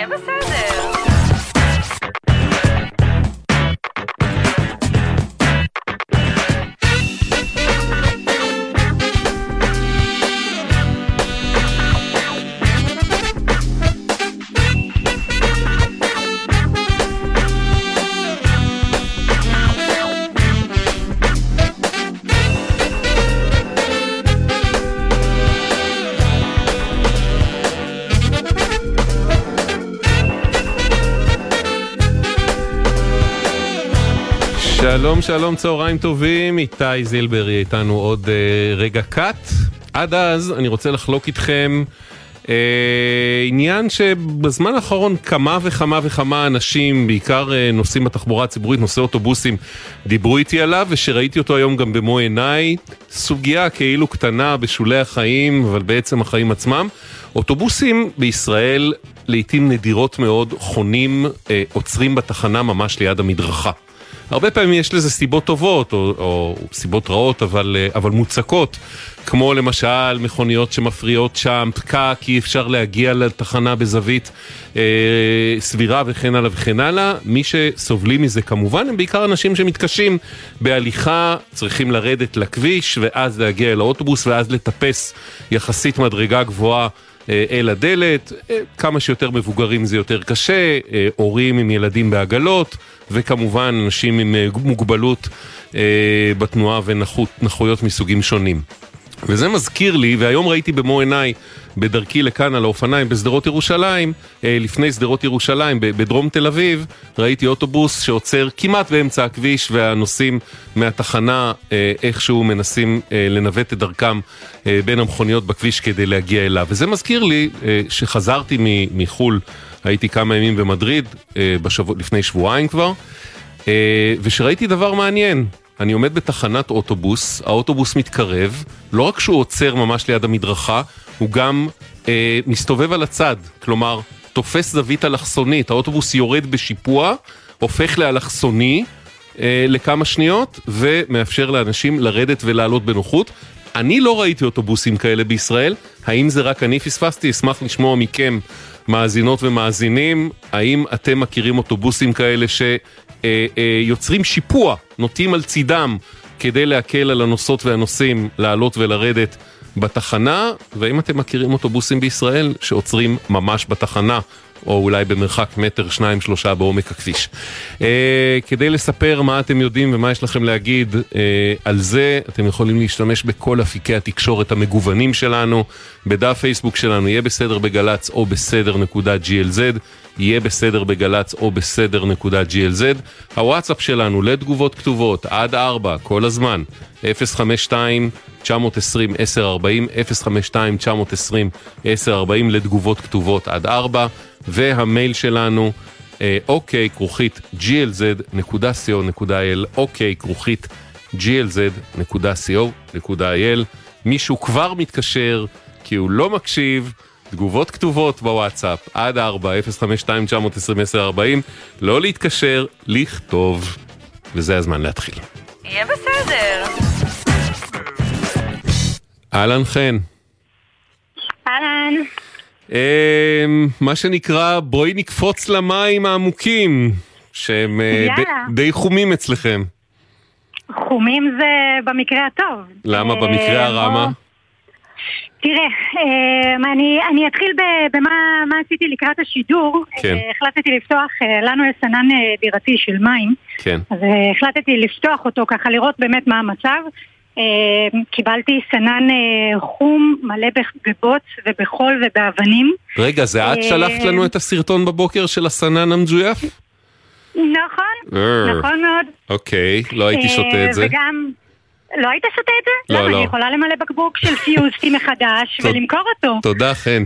יהיה בסדר. שלום שלום צהריים טובים, איתי זילברי איתנו עוד אה, רגע קאט. עד אז אני רוצה לחלוק איתכם אה, עניין שבזמן האחרון כמה וכמה וכמה אנשים, בעיקר אה, נוסעים בתחבורה הציבורית, נוסעי אוטובוסים, דיברו איתי עליו ושראיתי אותו היום גם במו עיניי, סוגיה כאילו קטנה בשולי החיים, אבל בעצם החיים עצמם. אוטובוסים בישראל לעיתים נדירות מאוד חונים, אה, עוצרים בתחנה ממש ליד המדרכה. הרבה פעמים יש לזה סיבות טובות, או, או סיבות רעות, אבל, אה, אבל מוצקות, כמו למשל מכוניות שמפריעות שם, פקק, אי אפשר להגיע לתחנה בזווית אה, סבירה וכן הלאה וכן הלאה. מי שסובלים מזה כמובן הם בעיקר אנשים שמתקשים בהליכה, צריכים לרדת לכביש ואז להגיע אל האוטובוס ואז לטפס יחסית מדרגה גבוהה. אה, אל הדלת, אה, כמה שיותר מבוגרים זה יותר קשה, הורים עם ילדים בעגלות, וכמובן אנשים עם אה, מוגבלות אה, בתנועה ונכויות מסוגים שונים. וזה מזכיר לי, והיום ראיתי במו עיניי בדרכי לכאן על האופניים בשדרות ירושלים, אה, לפני שדרות ירושלים, בדרום תל אביב, ראיתי אוטובוס שעוצר כמעט באמצע הכביש והנוסעים מהתחנה אה, איכשהו מנסים אה, לנווט את דרכם בין המכוניות בכביש כדי להגיע אליו. וזה מזכיר לי שחזרתי מחו"ל הייתי כמה ימים במדריד, בשבוע, לפני שבועיים כבר, ושראיתי דבר מעניין. אני עומד בתחנת אוטובוס, האוטובוס מתקרב, לא רק שהוא עוצר ממש ליד המדרכה, הוא גם אה, מסתובב על הצד, כלומר, תופס זווית אלכסונית, האוטובוס יורד בשיפוע, הופך לאלכסוני אה, לכמה שניות, ומאפשר לאנשים לרדת ולעלות בנוחות. אני לא ראיתי אוטובוסים כאלה בישראל, האם זה רק אני פספסתי? אשמח לשמוע מכם מאזינות ומאזינים, האם אתם מכירים אוטובוסים כאלה שיוצרים שיפוע, נוטים על צידם כדי להקל על הנוסעות והנוסעים לעלות ולרדת בתחנה, והאם אתם מכירים אוטובוסים בישראל שעוצרים ממש בתחנה או אולי במרחק מטר, שניים, שלושה בעומק הכביש. אה, כדי לספר מה אתם יודעים ומה יש לכם להגיד אה, על זה, אתם יכולים להשתמש בכל אפיקי התקשורת המגוונים שלנו, בדף פייסבוק שלנו, יהיה בסדר בגל"צ או בסדר נקודה glz, יהיה בסדר בגל"צ או בסדר נקודה glz. הוואטסאפ שלנו לתגובות כתובות עד 4, כל הזמן, 052 920 1040, 052 920 1040 לתגובות כתובות עד 4. והמייל שלנו אוקיי כרוכית glz.co.il אוקיי כרוכית glz.co.il מישהו כבר מתקשר כי הוא לא מקשיב תגובות כתובות בוואטסאפ עד 4 052 920 1040 לא להתקשר, לכתוב וזה הזמן להתחיל. יהיה בסדר. אהלן חן. אהלן. אמ, מה שנקרא, בואי נקפוץ למים העמוקים, שהם אה, די חומים אצלכם. חומים זה במקרה הטוב. למה? במקרה הרע מה? תראה, אמ, אני, אני אתחיל במה מה עשיתי לקראת השידור. כן. אה, החלטתי לפתוח, אה, לנו יש סנן דירתי של מים. כן. אז החלטתי לפתוח אותו ככה, לראות באמת מה המצב. אה, קיבלתי סנן אה, חום מלא בבוץ ובחול ובאבנים. רגע, זה את אה, שלחת לנו את הסרטון בבוקר של הסנן המג'ויף? נכון, נכון מאוד. אוקיי, לא הייתי שותה את זה. וגם... לא היית שותה את זה? לא, לא. אני יכולה למלא בקבוק של פיוזטי מחדש ולמכור אותו. תודה, חן.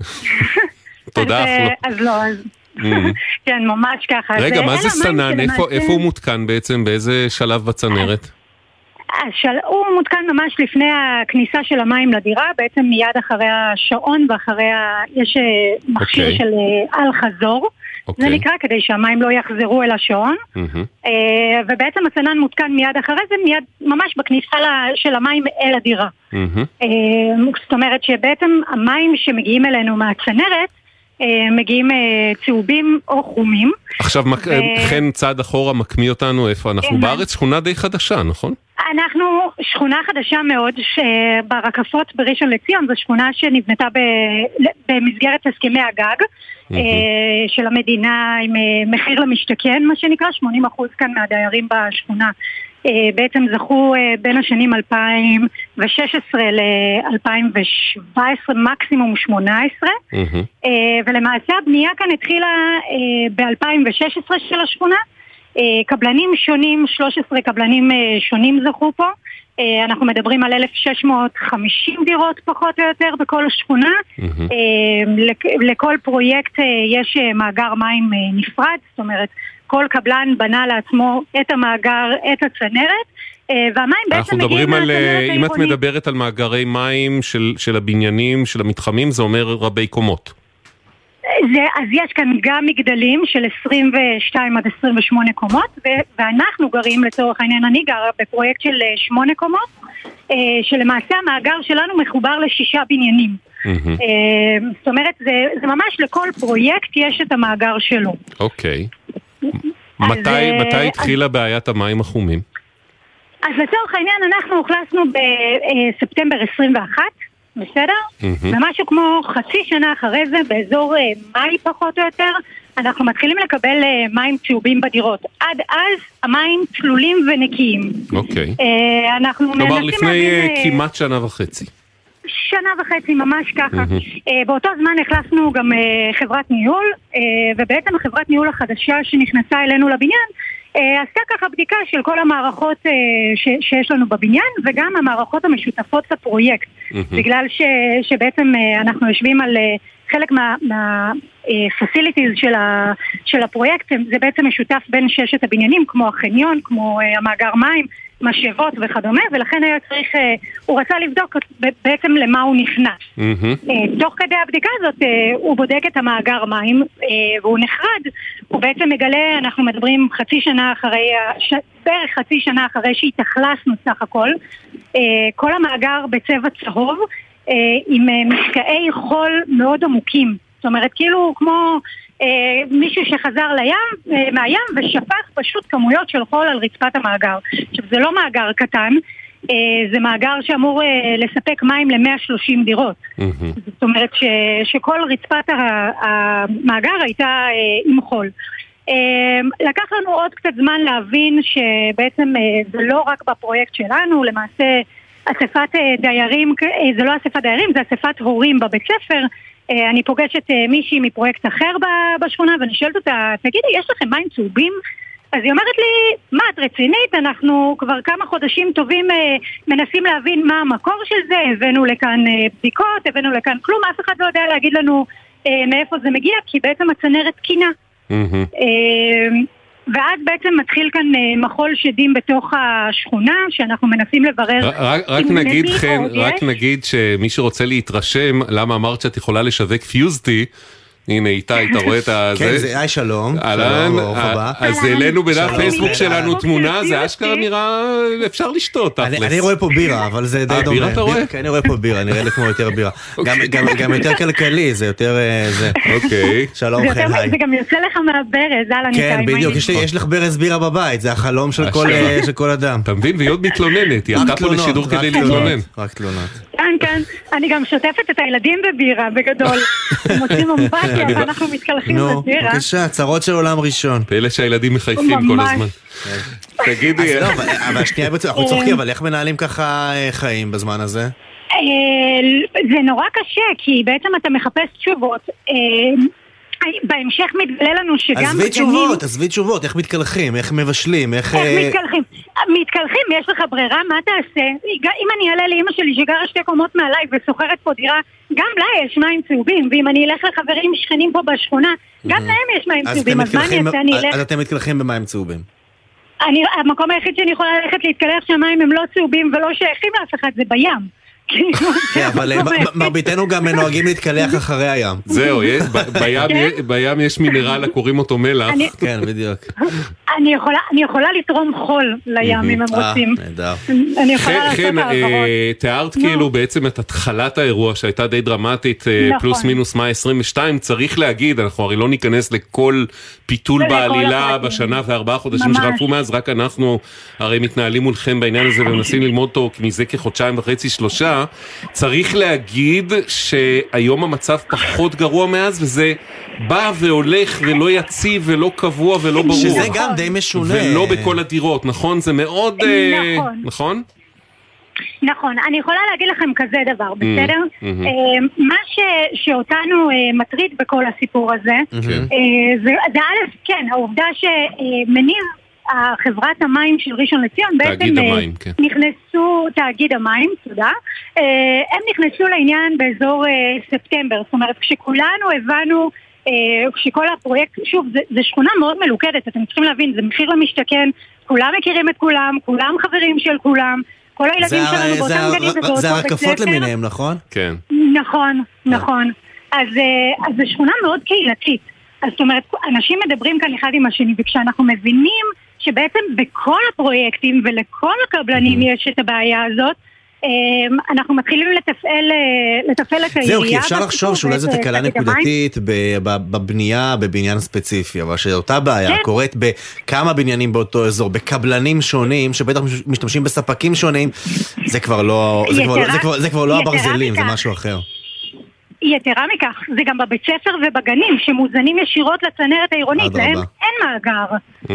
תודה, אחלה. אז לא, אז... Mm. כן, ממש ככה. רגע, מה זה סנן? איפה הוא מותקן בעצם? באיזה שלב בצנרת? הוא מותקן ממש לפני הכניסה של המים לדירה, בעצם מיד אחרי השעון ואחרי ה... יש אה, מכשיר okay. אוקיי. של אה, אל-חזור. Okay. זה אוקיי. נקרא כדי שהמים לא יחזרו אל השעון. Mm-hmm. ובעצם הסנן מותקן מיד אחרי זה, מיד ממש בכניסה של המים אל הדירה. Mm-hmm. זאת אומרת שבעצם המים שמגיעים אלינו מהצנרת, מגיעים צהובים או חומים. עכשיו. חן צעד אחורה מקמיא אותנו, איפה אנחנו? כן. בארץ שכונה די חדשה, נכון? אנחנו שכונה חדשה מאוד, שברקפות בראשון לציון, זו שכונה שנבנתה במסגרת הסכמי הגג mm-hmm. של המדינה עם מחיר למשתכן, מה שנקרא, 80% כאן מהדיירים בשכונה אה, בעצם זכו אה, בין השנים 2016 ל-2017, מקסימום 18, mm-hmm. ולמעשה הבנייה כאן התחילה ב-2016 של השכונה. קבלנים שונים, 13 קבלנים שונים זכו פה. אנחנו מדברים על 1,650 דירות פחות או יותר בכל השכונה. Mm-hmm. לכל פרויקט יש מאגר מים נפרד, זאת אומרת כל קבלן בנה לעצמו את המאגר, את הצנרת, אה, והמים בעצם מגיעים מהצנרת העירונית. אם את מדברת על מאגרי מים של, של הבניינים, של המתחמים, זה אומר רבי קומות. זה, אז יש כאן גם מגדלים של 22 עד 28 קומות, ו, ואנחנו גרים, לצורך העניין, אני גרה בפרויקט של 8 אה, קומות, אה, שלמעשה המאגר שלנו מחובר לשישה בניינים. Mm-hmm. זאת אומרת, זה, זה ממש לכל פרויקט יש את המאגר שלו. אוקיי. Okay. מתי, אה, מתי התחילה בעיית המים החומים? אז לצורך העניין אנחנו אוכלסנו בספטמבר 21, בסדר? Mm-hmm. ומשהו כמו חצי שנה אחרי זה, באזור אה, מאי פחות או יותר, אנחנו מתחילים לקבל אה, מים צהובים בדירות. עד אז המים צלולים ונקיים. אוקיי. Okay. אנחנו מנסים להבין... כלומר לפני כמעט שנה וחצי. שנה וחצי, ממש ככה. Mm-hmm. באותו זמן החלפנו גם uh, חברת ניהול, uh, ובעצם החברת ניהול החדשה שנכנסה אלינו לבניין, uh, עשתה ככה בדיקה של כל המערכות uh, ש- שיש לנו בבניין, וגם המערכות המשותפות לפרויקט. Mm-hmm. בגלל ש- שבעצם uh, אנחנו יושבים על... Uh, חלק מה-facilities מה, של, ה, של הפרויקט זה בעצם משותף בין ששת הבניינים, כמו החניון, כמו המאגר מים, משאבות וכדומה, ולכן היה צריך, אה, הוא רצה לבדוק בעצם למה הוא נכנס. Mm-hmm. תוך כדי הבדיקה הזאת אה, הוא בודק את המאגר מים והוא נחרד, הוא בעצם מגלה, אנחנו מדברים חצי שנה אחרי, בערך חצי שנה אחרי שהתאכלסנו סך הכל, כל המאגר בצבע צהוב עם משקעי חול מאוד עמוקים. זאת אומרת, כאילו כמו אה, מישהו שחזר לים, אה, מהים ושפך פשוט כמויות של חול על רצפת המאגר. עכשיו זה לא מאגר קטן, אה, זה מאגר שאמור לספק מים ל-130 דירות. Mm-hmm. זאת אומרת ש, שכל רצפת המאגר הייתה עם חול. לקח לנו עוד קצת זמן להבין שבעצם זה לא רק בפרויקט שלנו, למעשה אספת דיירים, זה לא אספת דיירים, זה אספת הורים בבית ספר. אה, אני פוגשת אה, מישהי מפרויקט אחר בשכונה ואני שואלת אותה, תגידי, יש לכם מים צהובים? אז היא אומרת לי, מה, את רצינית? אנחנו כבר כמה חודשים טובים אה, מנסים להבין מה המקור של זה, הבאנו לכאן אה, בדיקות, הבאנו לכאן כלום, אף אחד לא יודע להגיד לנו אה, מאיפה זה מגיע, כי בעצם הצנרת תקינה. Mm-hmm. אה, ואז בעצם מתחיל כאן אה, מחול שדים בתוך השכונה, שאנחנו מנסים לברר... רק, רק נגיד, חן, רק נגיד שמי שרוצה להתרשם, למה אמרת שאת יכולה לשווק פיוזטי, הנה איתי, אתה רואה את ה... כן, זה, היי שלום. אהלן, אז העלינו בדף פייסבוק שלנו תמונה, זה אשכרה נראה, אפשר לשתות תכלס. אני רואה פה בירה, אבל זה די דומה. בירה אתה רואה? כן, אני רואה פה בירה, נראה לי כמו יותר בירה. אוקיי. גם יותר כלכלי, זה יותר... זה. אוקיי. שלום, חן, היי. זה גם יוצא לך מהברז, אהלן, איתי. כן, בדיוק, יש לך ברז בירה בבית, זה החלום של כל אדם. אתה מבין? והיא עוד מתלוננת, היא עלתה פה לשידור כדי להתלונן. רק תלונות. כן, כן, אני גם שוטפת את הילדים בבירה, בגדול. הם מוצאים אמפתיה ואנחנו מתקלחים בבירה. נו, בבקשה, צרות של עולם ראשון. פלא שהילדים מחייכים כל הזמן. תגידי... לא, אבל שנייה, אנחנו צוחקים, אבל איך מנהלים ככה אה, חיים בזמן הזה? אה, זה נורא קשה, כי בעצם אתה מחפש תשובות. בהמשך מתגלה לנו שגם... עזבי תשובות, עזבי תשובות, איך מתקלחים, איך מבשלים, איך... איך אה, מתקלחים? מתקלחים, יש לך ברירה, מה תעשה? אם אני אעלה לאימא שלי שגרה שתי קומות מעליי ושוכרת פה דירה, גם לה יש מים צהובים, ואם אני אלך לחברים שכנים פה בשכונה, גם להם יש מים צהובים, אז מה אני אעשה? אני אלך... אז אתם מתקלחים במים צהובים. אני, המקום היחיד שאני יכולה ללכת להתקלח שהמים הם לא צהובים ולא שייכים לאף אחד זה בים. כן, אבל מרביתנו גם נוהגים להתקלח אחרי הים. זהו, כן. בים יש מינרל, קוראים אותו מלח. כן, בדיוק. אני יכולה, לתרום חול לים אם הם אה, רוצים. נהדר. אני יכולה לעשות העברות. אה, תיארת. כאילו בעצם את התחלת האירוע שהייתה די דרמטית, אה, נכון. פלוס מינוס מאי 22, צריך להגיד, אנחנו הרי לא ניכנס לכל פיתול בעלילה. בשנה וארבעה חודשים. שחלפו מאז, רק אנחנו הרי מתנהלים מולכם בעניין הזה ומנסים ללמוד אותו מזה כחודשיים וחצי, שלושה. צריך להגיד שהיום המצב פחות גרוע מאז, וזה בא והולך ולא יציב ולא קבוע ולא ברור. שזה נכון. גם די משונה. ולא בכל הדירות, נכון? זה מאוד... אה, נכון. נכון? נכון, אני יכולה להגיד לכם כזה דבר, Mm, בסדר? מהמם. אה, מה ש- שאותנו אה, מטריד בכל הסיפור הזה, כן. אה, זה זה א', כן, העובדה שמניב, חברת המים של ראשון לציון, תאגיד בעצם אה, המים, כן. נכנסו, תאגיד המים, תודה, אה, הם נכנסו לעניין באזור אה, ספטמבר, זאת אומרת כשכולנו הבנו כשכל הפרויקט, שוב, זה, זה שכונה מאוד מלוכדת, אתם צריכים להבין, זה מחיר למשתכן, כולם מכירים את כולם, כולם חברים של כולם, כל הילדים זה שלנו זה באותם גנים זה ובאותו בית הרקפות. למיניהם, נכון? כן. נכון, נכון. אז, אז זו שכונה מאוד קהילתית. אז זאת אומרת, אנשים מדברים כאן אחד עם השני, וכשאנחנו מבינים שבעצם בכל הפרויקטים ולכל הקבלנים יש את הבעיה הזאת, אה, אנחנו מתחילים לתפעל, אה, לתפעל את העירייה. זהו, כי אפשר לחשוב שאולי זו תקלה. נקודתית בבנייה בבניין ספציפי, אבל שאותה בעיה כן. קורית בכמה בניינים באותו אזור, בקבלנים שונים, שבטח מש- משתמשים בספקים שונים, זה כבר לא, הברזלים, זה. משהו אחר. יתרה מכך, זה גם בבית ספר ובגנים שמוזנים ישירות לצנרת העירונית. להם אין מאגר. Mm.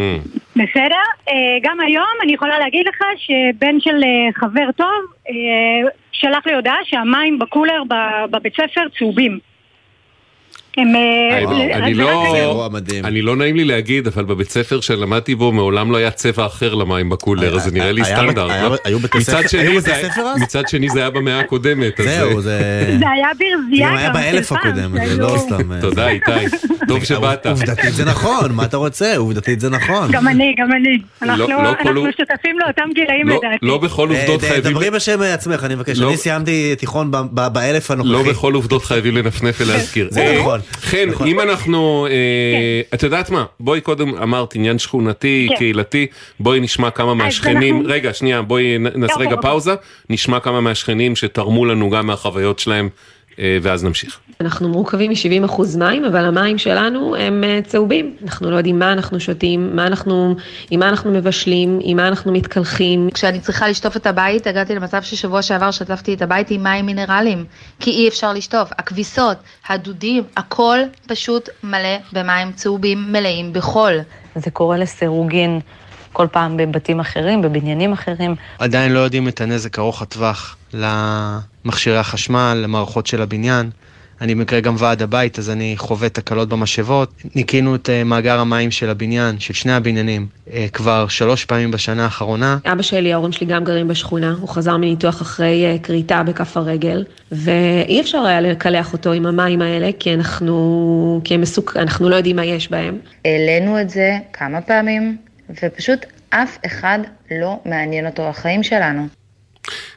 בסדר? אה, גם היום אני יכולה להגיד לך שבן של אה, חבר טוב אה, שלח לי הודעה שהמים בקולר בבית ספר צהובים. הם... אה, אני- לא- זה אירוע מדהים. אני לא נעים לי להגיד, אבל בבית ספר שלמדתי בו מעולם לא היה צבע אחר למים בקולר, אז זה נראה לי סטנדרט. לא? היו בתי ספר- זה אז? מצד שני זה היה במאה הקודמת. זהו, זה- זה... זה היה ברזייה זה גם היה באלף הקודם, זה לא סתם... אה, תודה איתי, טוב שבאת. עובדתית זה נכון, מה אתה רוצה? עובדתית זה נכון. גם אני, גם אני. אנחנו לא אנחנו שותפים לאותם גילאים לא- לדעתי. לא בכל עובדות אה, חייבים... דברי בשם עצמך, אני מבקש. לא- אני סיימתי תיכון באלף הנוכחי. לא בכל עובדות חייבים לנפנף ולהזכיר. זה אה, נכון. חן, נכון. אם אנחנו, אה, את יודעת מה, בואי קודם אמרת עניין שכונתי, כן. קהילתי, בואי נשמע כמה מהשכנים, אנחנו- רגע, שנייה, בואי נעשה אוקיי, רגע אוקיי. פאוזה, נשמע כמה מהשכנים שתרמו לנו גם מהחוויות שלהם, ואז נמשיך. אנחנו מורכבים מ-70% מים, אבל המים שלנו הם אה, צהובים. אנחנו לא יודעים מה אנחנו שותים, מה אנחנו, עם מה אנחנו מבשלים, עם מה אנחנו מתקלחים. כשאני צריכה לשטוף את הבית, הגעתי למצב ששבוע שעבר שטפתי את הבית עם מים מינרליים, כי אי אפשר לשטוף. הכביסות, הדודים, הכל פשוט מלא במים צהובים מלאים בחול. זה קורה לסירוגין כל פעם בבתים אחרים, בבניינים אחרים. עדיין לא יודעים את הנזק ארוך הטווח למכשירי החשמל, למערכות של הבניין. אני במקרה גם ועד הבית, אז אני חווה תקלות במשאבות. ניקינו את אה, מאגר המים של הבניין, של שני הבניינים, אה, כבר שלוש פעמים בשנה האחרונה. אבא שלי, ההורים שלי גם גרים בשכונה, הוא חזר מניתוח אחרי אה, כריתה בכף הרגל, ואי אפשר היה לקלח אותו עם המים האלה, כי אנחנו, כי הם מסוק... אנחנו לא יודעים מה יש בהם. העלינו את זה כמה פעמים, ופשוט אף אחד לא מעניין אותו החיים שלנו.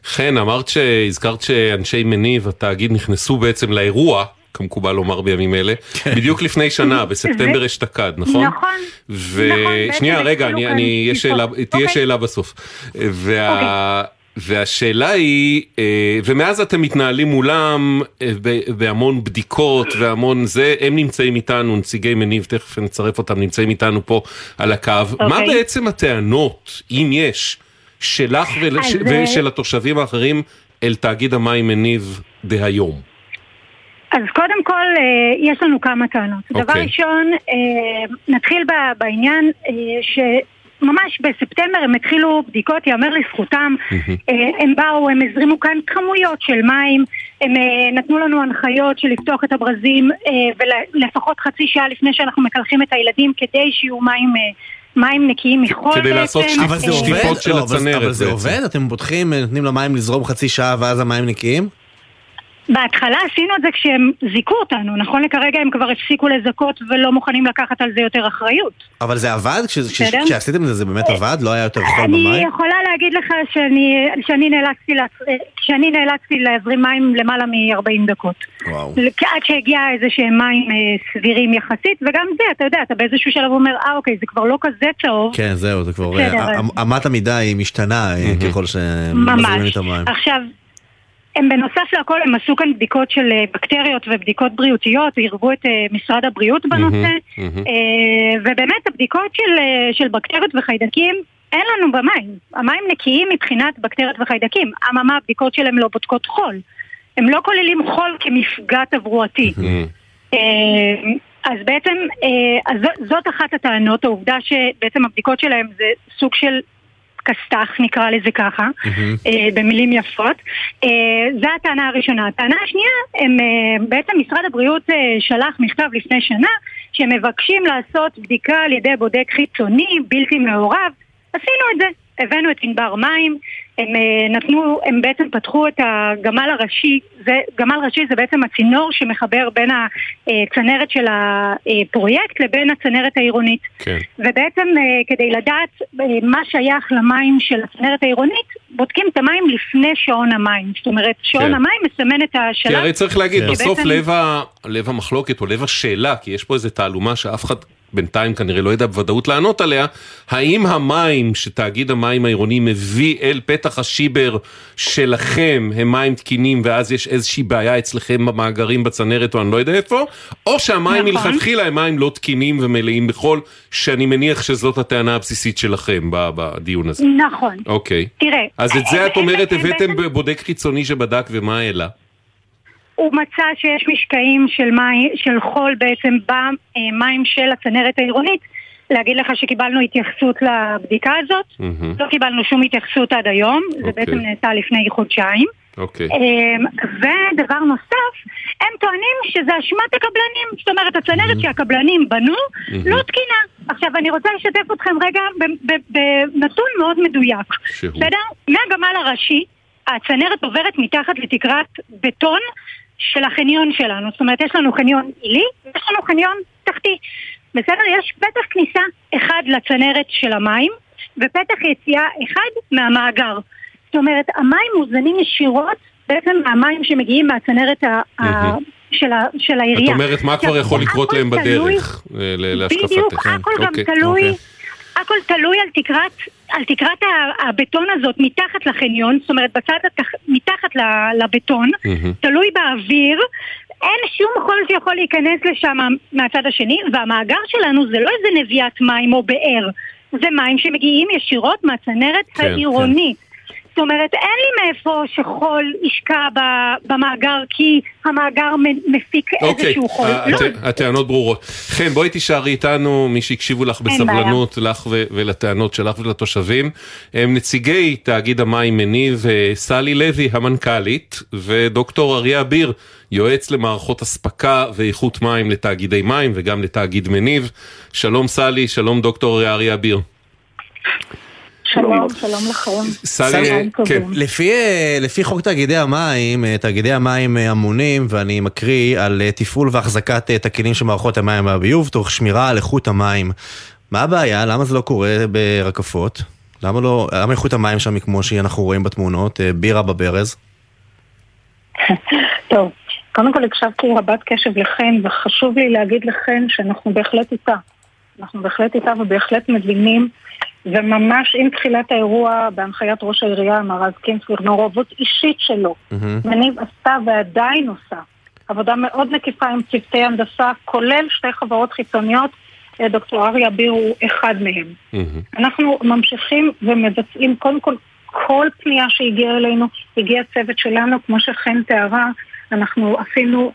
חן, אמרת שהזכרת שאנשי מניב, התאגיד, נכנסו בעצם לאירוע, כמקובל לומר בימים אלה, בדיוק לפני שנה, בספטמבר אשתקד, נכון? נכון. ושנייה, בעצם רגע, אני, אני, יש שאלה. תהיה אוקיי. שאלה בסוף. וה... והשאלה היא, אה, ומאז אתם מתנהלים מולם אה, בהמון בדיקות והמון זה, הם נמצאים איתנו, נציגי מניב, תכף נצרף אותם, נמצאים איתנו פה על הקו. מה בעצם הטענות, אם יש, שלך ול- אז, ש- אה, ושל התושבים האחרים אל תאגיד המים מניב דהיום? אז קודם כל, אה, יש לנו כמה טענות. דבר אוקיי. ראשון, אה, נתחיל בעניין אה, שממש בספטמבר הם התחילו בדיקות, יאמר לזכותם. הם באו, הם הזרימו כאן כמויות של מים, הם נתנו לנו הנחיות של לפתוח את הברזים ולפחות חצי שעה לפני שאנחנו מקלחים את הילדים כדי שיהיו מים... מים נקיים מחול כדי לעשות בעצם. אבל זה אה, שטיפות? של אבל- הצנרת אבל זה. עובד? אתם פותחים, נותנים למים לזרום חצי שעה ואז המים נקיים? בהתחלה עשינו את זה כשהם זיכו אותנו, נכון לכרגע הם כבר הפסיקו לזכות ולא מוכנים לקחת על זה יותר אחריות. אבל זה עבד? כשעשיתם את זה זה באמת עבד? לא היה יותר חול אני במים? יכולה להגיד לך שאני, שאני, נאלצתי, שאני נאלצתי להזרים מים למעלה מ-40 דקות. וואו. עד שהגיע איזה שהם מים אה, סבירים יחסית, וגם זה, אתה יודע, אתה באיזשהו שלב אומר, אה אוקיי, זה כבר לא כזה צהוב. כן, זהו, זה כבר... אה, אמ- אמת המידה היא משתנה אה, ככל שמזרימים ממש. את המים. עכשיו, הם בנוסף לכל, הם עשו כאן בדיקות של אה, בקטריות ובדיקות בריאותיות, עירבו את אה, משרד הבריאות בנושא, מהמם. אה, ובאמת הבדיקות של, של בקטריות וחיידקים, אין לנו במים. המים נקיים מבחינת בקטריות וחיידקים. אממה, הבדיקות שלהם לא בודקות חול. הם לא כוללים חול כמפגע תברואתי. אה, אז בעצם, אז זאת אחת הטענות, העובדה שבעצם הבדיקות שלהם זה סוג של כסת"ח, נקרא לזה ככה. אה, במילים יפות. אה, זו הטענה הראשונה. הטענה השנייה, הם, אה, בעצם משרד הבריאות שלח מכתב לפני שנה, שהם מבקשים לעשות בדיקה על ידי בודק חיצוני, בלתי מעורב. עשינו את זה. הבאנו את ענבר מים, הם אה, נתנו, הם בעצם פתחו את הגמל הראשי, זה, גמל ראשי זה בעצם הצינור שמחבר בין הצנרת של הפרויקט לבין הצנרת העירונית. כן. ובעצם אה, כדי לדעת אה, מה שייך למים של הצנרת העירונית, בודקים את המים לפני שעון המים. זאת אומרת, שעון כן. המים מסמן את כי השלב. הרי צריך להגיד, כן. בסוף בעצם- לב ה- לב המחלוקת או לב השאלה, כי יש פה איזה תעלומה שאף אחד בינתיים כנראה לא ידע בוודאות לענות עליה, האם המים שתאגיד המים העירוני מביא אל פתח השיבר שלכם הם מים תקינים ואז יש איזושהי בעיה אצלכם במאגרים בצנרת או אני לא יודע איפה, או שהמים נכון. מלכתחילה הם מים לא תקינים ומלאים בחול, שאני מניח שזאת הטענה הבסיסית שלכם בדיון הזה. נכון. אוקיי. תראה. אז את זה הם- את אומרת הם- הם הבאתם בודק חיצוני שבדק ומה העלה? הוא מצא שיש משקעים של, מים, של חול בעצם במים של הצנרת העירונית. להגיד לך שקיבלנו התייחסות לבדיקה הזאת? מהמם. לא קיבלנו שום התייחסות עד היום, זה אוקיי. בעצם נעשה לפני חודשיים. אוקיי. אמ, ודבר נוסף, הם טוענים שזה אשמת הקבלנים. זאת אומרת, הצנרת שהקבלנים בנו לא תקינה. עכשיו, אני רוצה לשתף אתכם רגע ב- ב- בנתון מאוד מדויק. שהוא? בסדר? מהגמל הראשי, הצנרת עוברת מתחת לתקרת בטון של החניון שלנו. זאת אומרת, יש לנו חניון עילי ויש לנו חניון תחתי. בסדר? יש פתח כניסה אחד לצנרת של המים ופתח יציאה אחד מהמאגר. זאת אומרת, המים מוזנים ישירות בעצם מהמים שמגיעים מהצנרת ה-. של ה- של את העירייה. אומרת מה כבר יכול לקרות להם בדרך, אה, להשקפתך. בדיוק, הכל גם אוקיי, תלוי, אוקיי. הכל תלוי על תקרת, על תקרת הבטון הזאת מתחת לחניון, זאת אומרת בצד התח... מתחת לבטון, מהמם. תלוי באוויר, אין שום חול שיכול להיכנס לשם מהצד השני, והמאגר שלנו זה לא איזה נביאת מים או באר, זה מים שמגיעים ישירות מהצנרת כן, העירונית. זאת אומרת, אין לי מאיפה שחול ישקע במאגר כי המאגר מפיק אוקיי, איזשהו חול. לא, הטענות ברורות. חן, בואי תישארי איתנו, מי שהקשיבו לך בסבלנות, לך ו- ולטענות שלך ולתושבים. הם נציגי תאגיד המים מניב, אה, סלי לוי המנכ"לית, ודוקטור אריה אביר, יועץ למערכות אספקה ואיכות מים לתאגידי מים וגם לתאגיד מניב. שלום סלי, שלום דוקטור אריה אביר. שלום, שלום לכם. סלי, כן, טובים. לפי, אה, לפי חוק תאגידי המים, אה, תאגידי המים אה, אמונים, ואני מקריא, על תפעול והחזקת תקינים של מערכות המים והביוב, תוך שמירה על איכות המים. מה הבעיה? למה זה לא קורה ברקפות? למה לא, למה איכות המים שם היא כמו שאנחנו רואים בתמונות, בירה בברז? טוב, קודם כל הקשבתי רבת קשב לכן, וחשוב לי להגיד לכן שאנחנו בהחלט איתה. אנחנו בהחלט איתה ובהחלט מבינים, וממש עם תחילת האירוע, בהנחיית ראש העירייה, מר רז קינסטר, מעורבות אישית שלו. מניב עשתה ועדיין עושה עבודה מאוד מקיפה עם צוותי הנדסה, כולל שתי חברות חיצוניות, אה, דוקטור אריה אביר הוא אחד מהם. אנחנו ממשיכים ומבצעים קודם כל כל פנייה שהגיעה אלינו, הגיע צוות שלנו, כמו שחן תיארה, אנחנו עשינו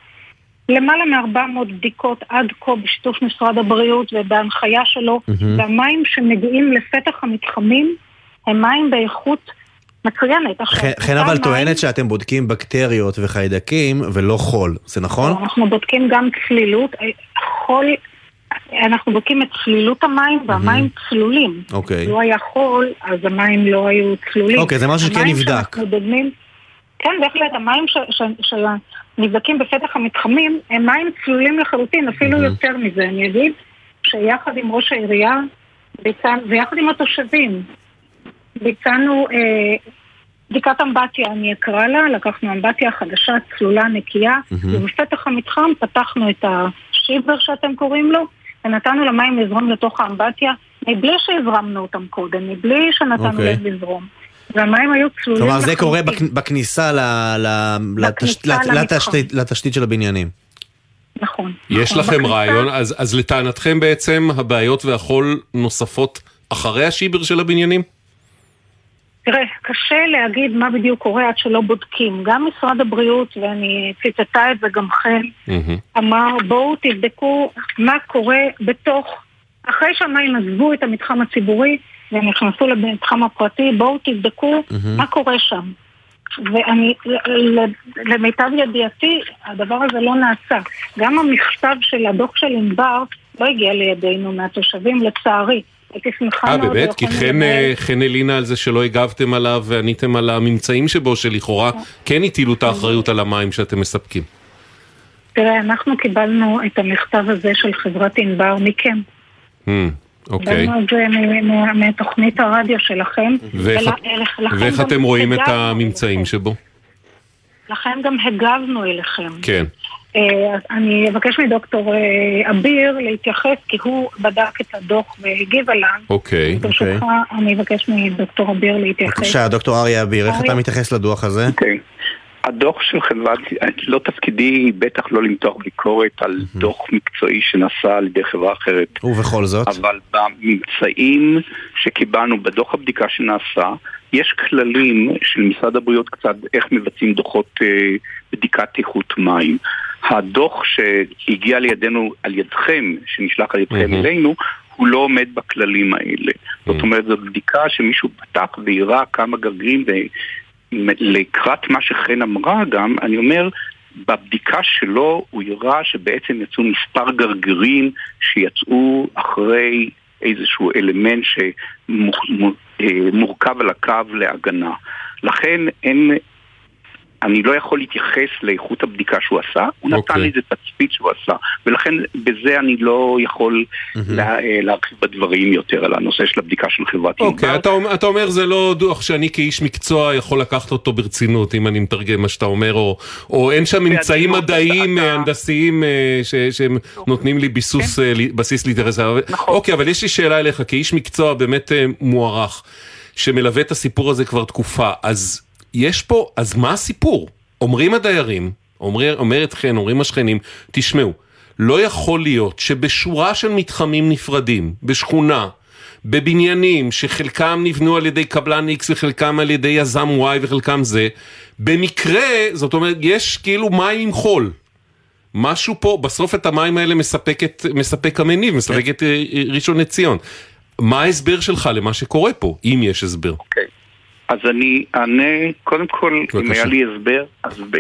למעלה מ-400 בדיקות עד כה בשיתוף משרד הבריאות ובהנחיה שלו, מהמם. והמים שמגיעים לפתח המתחמים הם מים באיכות מצוינת. חן- אבל טוענת שאתם בודקים בקטריות וחיידקים ולא חול, זה נכון? אנחנו בודקים גם צלילות, חול, אנחנו בודקים את צלילות המים, והמים צלולים. אוקיי. לא היה חול, אז המים לא היו צלולים. אוקיי, זה משהו שכן המים נבדק. שאנחנו דוגמים, כן, בהחלט, המים שנבדקים בפתח המתחמים הם מים צלולים לחלוטין, אפילו יותר מזה, אני אגיד, שיחד עם ראש העירייה ויחד עם התושבים ביצענו אה, בדיקת אמבטיה, אני אקרא לה, לקחנו אמבטיה חדשה, צלולה, נקייה. ובפתח המתחם פתחנו את השיבר שאתם קוראים לו, ונתנו למים לזרום לתוך האמבטיה, מבלי שהזרמנו אותם קודם, מבלי שנתנו okay. אוקיי. להם לזרום. והמים היו צלולים. כלומר, זה קורה בכניסה, לתשתית, לתשתית של הבניינים. נכון. יש נכון, לכם בכניסה... רעיון, אז, אז לטענתכם בעצם הבעיות והחול נוספות אחרי השיבר של הבניינים? תראה, קשה להגיד מה בדיוק קורה עד שלא בודקים. גם משרד הבריאות, ואני ציטטה את זה גם חן, mm-hmm. אמר בואו תבדקו מה קורה בתוך, אחרי שהמים עזבו את המתחם הציבורי והם נכנסו למתחם הפרטי, בואו תבדקו mm-hmm. מה קורה שם. ואני, למיטב ידיעתי, הדבר הזה לא נעשה. גם המכתב של הדוח של ענבר לא הגיע לידינו מהתושבים, לצערי. הייתי שמחה אה, מאוד. אה, באמת? כי חן, חן הלינה על זה שלא הגבתם עליו ועניתם על הממצאים שבו, שלכאורה כן הטילו את האחריות על המים שאתם מספקים. תראה, אנחנו קיבלנו את המכתב הזה של חברת ענבר מכם. אוקיי. את זה מתוכנית הרדיו שלכם. ואיך אתם רואים את הממצאים שבו? לכן גם הגבנו אליכם. כן. אה, אני אבקש מדוקטור אה, אביר להתייחס, כי הוא בדק את הדוח והגיב עליו. אוקיי. ברשותך, אני אבקש מדוקטור אביר להתייחס. בבקשה, דוקטור אריה אביר, איך אתה מתייחס לדוח הזה? אוקיי. הדוח של חברת, לא תפקידי בטח לא למתוח ביקורת על דוח מקצועי שנעשה על ידי חברה אחרת. ובכל זאת? אבל בממצאים שקיבלנו בדוח הבדיקה שנעשה, יש כללים של משרד הבריאות קצת איך מבצעים דוחות אה, בדיקת איכות מים. הדוח שהגיע לידינו על ידכם, שנשלח על ידכם. אלינו, הוא לא עומד בכללים האלה. Mm-hmm. זאת אומרת, זו בדיקה שמישהו פתח ויראה כמה גרגרים, ולקראת מה שחן אמרה גם, אני אומר, בבדיקה שלו הוא הראה שבעצם יצאו מספר גרגרים שיצאו אחרי איזשהו אלמנט שמורכב על הקו להגנה. לכן אין אני לא יכול להתייחס לאיכות הבדיקה שהוא עשה, הוא okay. נתן אוקיי. לי איזה תצפית שהוא עשה, ולכן בזה אני לא יכול mm-hmm. לה, אה, להרחיב בדברים יותר על הנושא של הבדיקה של חברת אוקיי, okay, אתה, אתה אומר זה לא דוח שאני כאיש מקצוע יכול לקחת אותו ברצינות, אם אני מתרגם מה שאתה אומר, או, או אין שם ממצאים מדעיים, אתה... הנדסיים, אה, ש, שהם נותנים לי ביסוס, כן. בסיס לאינטרס. נכון. אוקיי, אבל יש לי שאלה אליך, כאיש מקצוע באמת מוערך, שמלווה את הסיפור הזה כבר תקופה, אז... יש פה, אז מה הסיפור? אומרים הדיירים, אומר, אומרת חן, אומרים השכנים, תשמעו, לא יכול להיות שבשורה של מתחמים נפרדים, בשכונה, בבניינים שחלקם נבנו על ידי קבלן X וחלקם על ידי יזם Y וחלקם זה, במקרה, זאת אומרת, יש כאילו מים עם חול. משהו פה, בסוף את המים האלה מספקת, מספק המניב, מספקת אה, ראשון לציון. מה ההסבר שלך למה שקורה פה, אם יש הסבר? אוקיי. Okay. אז אני אענה, קודם כל, בבקשה. אם היה לי הסבר, אז ב...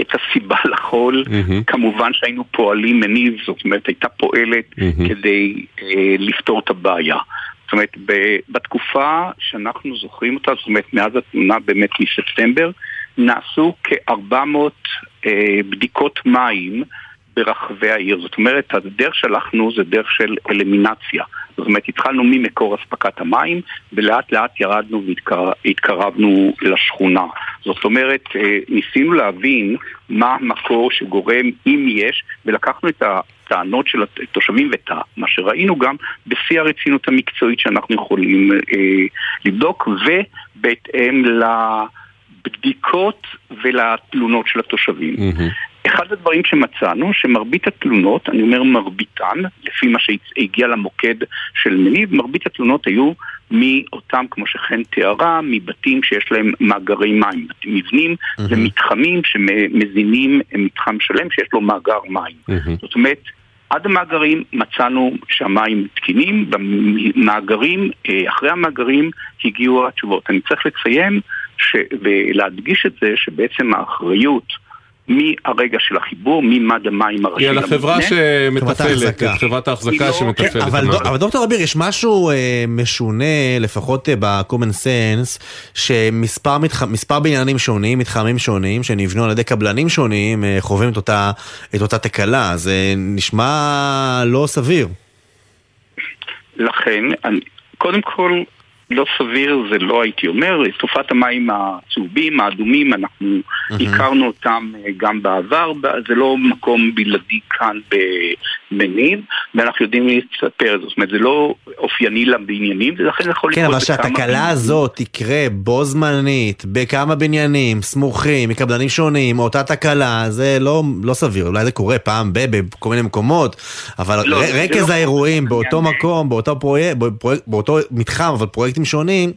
את הסיבה לחול, mm-hmm. כמובן שהיינו פועלים מניב, זאת אומרת הייתה פועלת mm-hmm. כדי אה, לפתור את הבעיה. זאת אומרת, ב- בתקופה שאנחנו זוכרים אותה, זאת אומרת מאז התמונה באמת מספטמבר, נעשו כ-400 אה, בדיקות מים ברחבי העיר. זאת אומרת, הדרך שהלכנו זה דרך של אלמינציה. זאת אומרת, התחלנו ממקור אספקת המים, ולאט לאט ירדנו והתקרבנו לשכונה. זאת אומרת, אה, ניסינו להבין מה המקור שגורם, אם יש, ולקחנו את הטענות של התושבים ואת מה שראינו גם בשיא הרצינות המקצועית שאנחנו יכולים אה, לבדוק, ובהתאם לבדיקות ולתלונות של התושבים. Mm-hmm. אחד הדברים שמצאנו, שמרבית התלונות, אני אומר מרביתן, לפי מה שהגיע למוקד של מניב, מרבית התלונות היו מאותם, כמו שחן תיארה, מבתים שיש להם מאגרי מים, מבנים mm-hmm. ומתחמים שמזינים מתחם שלם שיש לו מאגר מים. Mm-hmm. זאת אומרת, עד המאגרים מצאנו שהמים תקינים, במאגרים, אה, אחרי המאגרים הגיעו התשובות. אני צריך לציין ש... ולהדגיש את זה שבעצם האחריות מהרגע של החיבור, ממד המים הראשי. היא על החברה שמתפעלת, חברת ההחזקה לא- שמתפעלת. כן, אבל דוקטור אביר, יש משהו אה, משונה, לפחות אה, ב-common sense, שמספר בניינים שונים, מתחמים שונים, שנבנו על ידי קבלנים שונים, אה, חווים את אותה תקלה. זה נשמע לא סביר. לכן, קודם כל, לא סביר זה לא הייתי אומר, תופעת המים הצהובים, האדומים, אנחנו mm-hmm. הכרנו אותם אה, גם בעבר, זה לא מקום בלעדי כאן במניב, ואנחנו יודעים לספר, זאת אומרת זה לא אופייני לבניינים, ולכן זה יכול כן, לקרות בכמה... כן, אבל שהתקלה הזאת תקרה בו זמנית, בכמה בניינים, סמוכים, מקבלנים שונים, אותה תקלה, זה לא, לא סביר, אולי זה קורה פעם ב, בכל מיני מקומות, אבל לא, רכז לא האירועים באותו מקום, באותו פרויקט, באותו מתחם, אבל פרויקט פרויקטים שונים,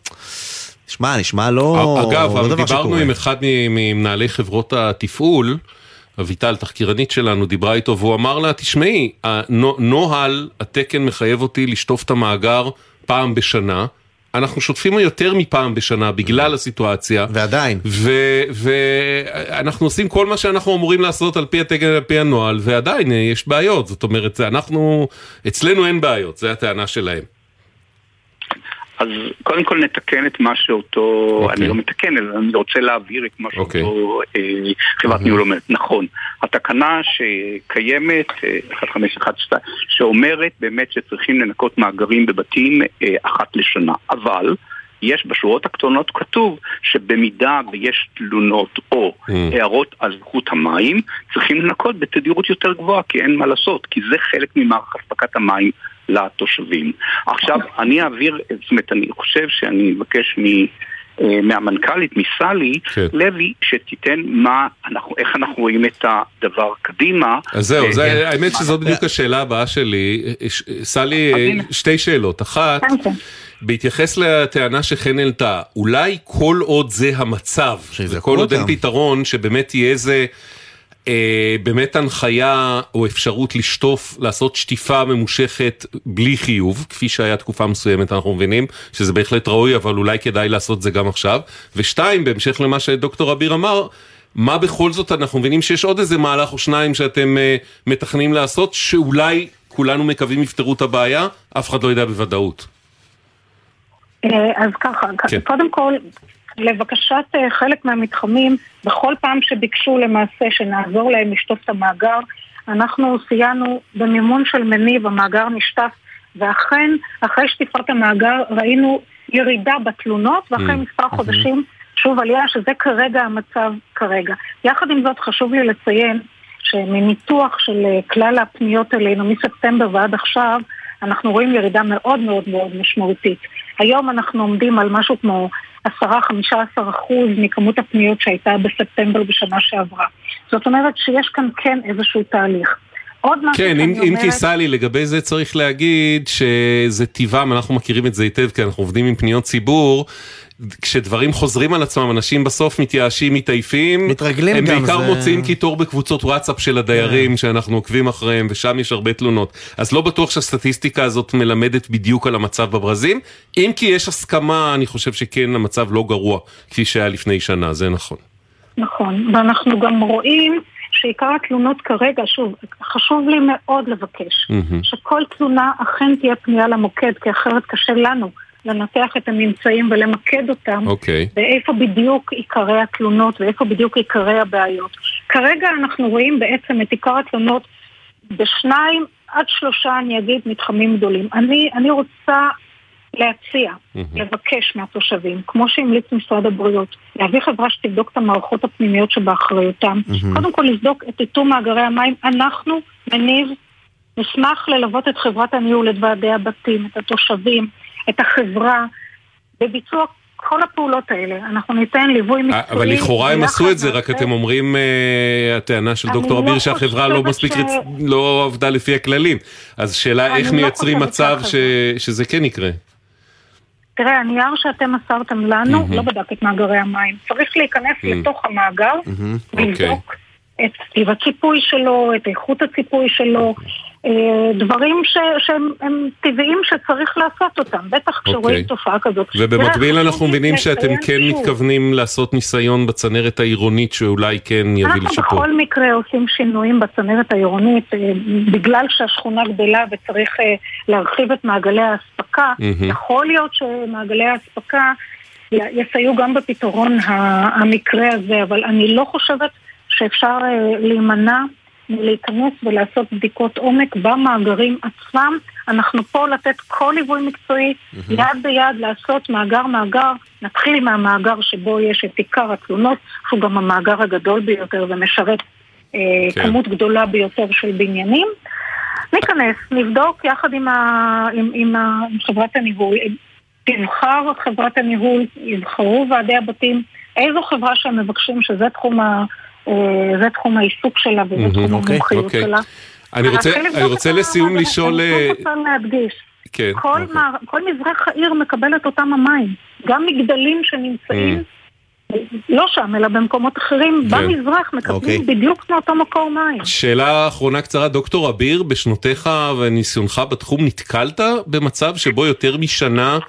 נשמע, נשמע לא, אגב, לא דיברנו עם אחד ממנהלי חברות התפעול, אביטל, תחקירנית שלנו, דיברה איתו והוא אמר לה, תשמעי, הנוהל, התקן מחייב אותי לשטוף את המאגר פעם בשנה. אנחנו שוטפים יותר מפעם בשנה בגלל הסיטואציה. ועדיין. ואנחנו עושים כל מה שאנחנו אמורים לעשות על פי התקן, על פי הנוהל, ועדיין יש בעיות. זאת אומרת, אנחנו, אצלנו אין בעיות, זו הטענה שלהם. אז קודם כל נתקן את מה שאותו, okay. אוקיי. אני לא מתקן, אלא אני רוצה להעביר את מה שאותו okay. אוקיי. אה, חברת ניהול אומרת. נכון, התקנה שקיימת, 1512, אה, שאומרת באמת שצריכים לנקות מאגרים בבתים אה, אחת לשנה, אבל יש בשורות הקטנות כתוב שבמידה ויש תלונות או mm. הערות על זכות המים, צריכים לנקות בתדירות יותר גבוהה, כי אין מה לעשות, כי זה חלק ממערך אספקת המים לתושבים. עכשיו, אני אעביר, זאת אומרת, אני חושב שאני אבקש מ... אה, מהמנכ"לית, מסלי, כן. לוי, שתיתן מה, אנחנו, איך אנחנו רואים את הדבר קדימה. אז זהו, אה, זה, כן. האמת שזאת בדיוק השאלה הבאה שלי. סלי, שתי שאלות. אחת, כן, בהתייחס לטענה שחן העלתה, אולי כל עוד זה המצב, וכל עוד אין פתרון, שבאמת יהיה איזה... אה, באמת הנחיה או אפשרות לשטוף, לעשות שטיפה ממושכת בלי חיוב, כפי שהיה תקופה מסוימת, אנחנו מבינים שזה בהחלט ראוי, אבל אולי כדאי לעשות זה גם עכשיו. ושתיים, בהמשך למה שדוקטור אביר אמר, מה בכל זאת אנחנו מבינים שיש עוד איזה מהלך או שניים שאתם אה, מתכננים לעשות, שאולי כולנו מקווים יפתרו את הבעיה, אף אחד לא יודע בוודאות. אה, אז ככה, כן. קודם כל, לבקשת אה, חלק מהמתחמים, בכל פעם שביקשו למעשה שנעזור להם לשטוף את המאגר, אנחנו סייענו במימון של מניב, המאגר נשטף, ואכן, אחרי שטיפת המאגר ראינו ירידה בתלונות, ואחרי mm. מספר mm-hmm. חודשים שוב עלייה, שזה כרגע המצב כרגע. יחד עם זאת חשוב לי לציין שמניתוח של אה, כלל הפניות אלינו מספטמבר ועד עכשיו, אנחנו רואים ירידה מאוד מאוד מאוד משמעותית. היום אנחנו עומדים על משהו כמו 10-15% מכמות הפניות שהייתה בספטמבר בשנה שעברה. זאת אומרת שיש כאן כן איזשהו תהליך. עוד משהו כן, אם, אומרת... כי סלי, לגבי זה צריך להגיד שזה טבעם, אנחנו מכירים את זה היטב, כי אנחנו עובדים עם פניות ציבור. כשדברים חוזרים על עצמם, אנשים בסוף מתייאשים, מתעייפים. מתרגלים הם גם. הם בעיקר זה... מוצאים קיטור בקבוצות וואטסאפ של הדיירים, yeah. שאנחנו עוקבים אחריהם, ושם יש הרבה תלונות. אז לא בטוח שהסטטיסטיקה הזאת מלמדת בדיוק על המצב בברזים. אם כי יש הסכמה, אני חושב שכן, המצב לא גרוע, כפי שהיה לפני שנה, זה נכון. נכון, ואנחנו גם רואים שעיקר התלונות כרגע, שוב, חשוב לי מאוד לבקש, mm-hmm. שכל תלונה אכן תהיה פנייה למוקד, כי אחרת קשה לנו. לנתח את הממצאים ולמקד אותם, okay. אוקיי. ואיפה בדיוק עיקרי התלונות ואיפה בדיוק עיקרי הבעיות. כרגע אנחנו רואים בעצם את עיקר התלונות בשניים עד שלושה, אני אגיד, מתחמים גדולים. אני, אני רוצה להציע, mm-hmm. לבקש מהתושבים, כמו שהמליץ משרד הבריאות, להביא חברה שתבדוק את המערכות הפנימיות שבאחריותם. Mm-hmm. קודם כל לבדוק את איתום מאגרי המים. אנחנו, מניב, נשמח ללוות את חברת הניהול, את ועדי הבתים, את התושבים, את החברה, בביצוע כל הפעולות האלה. אנחנו ניתן ליווי מקצועי. אבל לכאורה הם עשו את זה, רק אתם אומרים, uh, הטענה של דוקטור אביר לא שהחברה לא מספיק. לא עבדה לפי הכללים. אז שאלה איך לא מייצרים מצב ש... שזה כן יקרה. תראה, הנייר שאתם מסרתם לנו mm-hmm. לא בדק את מאגרי המים. צריך להיכנס mm-hmm. לתוך המאגר, mm-hmm. ולבדוק okay. את טיב הציפוי שלו, את איכות הציפוי שלו, אה, דברים ש, שהם טבעיים שצריך לעשות אותם, בטח כשרואים okay. אוקיי. תופעה כזאת. ובמקביל אנחנו מבינים שאתם כן שוב. מתכוונים לעשות ניסיון בצנרת העירונית שאולי כן יביא לשיפור. אנחנו בכל מקרה עושים שינויים בצנרת העירונית, אה, בגלל שהשכונה גדלה וצריך אה, להרחיב את מעגלי האספקה, mm-hmm. יכול להיות שמעגלי האספקה יסייעו גם בפתרון המקרה הזה, אבל אני לא חושבת שאפשר להימנע להיכנס ולעשות בדיקות עומק במאגרים עצמם. אנחנו פה לתת כל ליווי מקצועי, mm-hmm. יד ביד לעשות מאגר-מאגר. נתחיל עם המאגר שבו יש את עיקר התלונות, שהוא גם המאגר הגדול ביותר ומשרת אה, כן. כמות גדולה ביותר של בניינים. ניכנס, נבדוק יחד עם, ה, עם, עם, ה, עם חברת הניהול. תבחר חברת הניהול, יבחרו ועדי הבתים, איזו חברה שהם מבקשים, שזה תחום ה... אה, זה תחום העיסוק שלה וזה תחום אוקיי, המומחיות אוקיי. שלה. אני רוצה, אני רוצה לסיום לשאול... אני רוצה להדגיש. כן, כל, אוקיי. מר, כל מזרח העיר מקבל את אותם המים. גם מגדלים שנמצאים, mm. לא שם, אלא במקומות אחרים, כן. במזרח מקבלים אוקיי. בדיוק מאותו מקור מים. שאלה אחרונה קצרה, דוקטור אביר, בשנותיך וניסיונך בתחום, נתקלת במצב שבו יותר משנה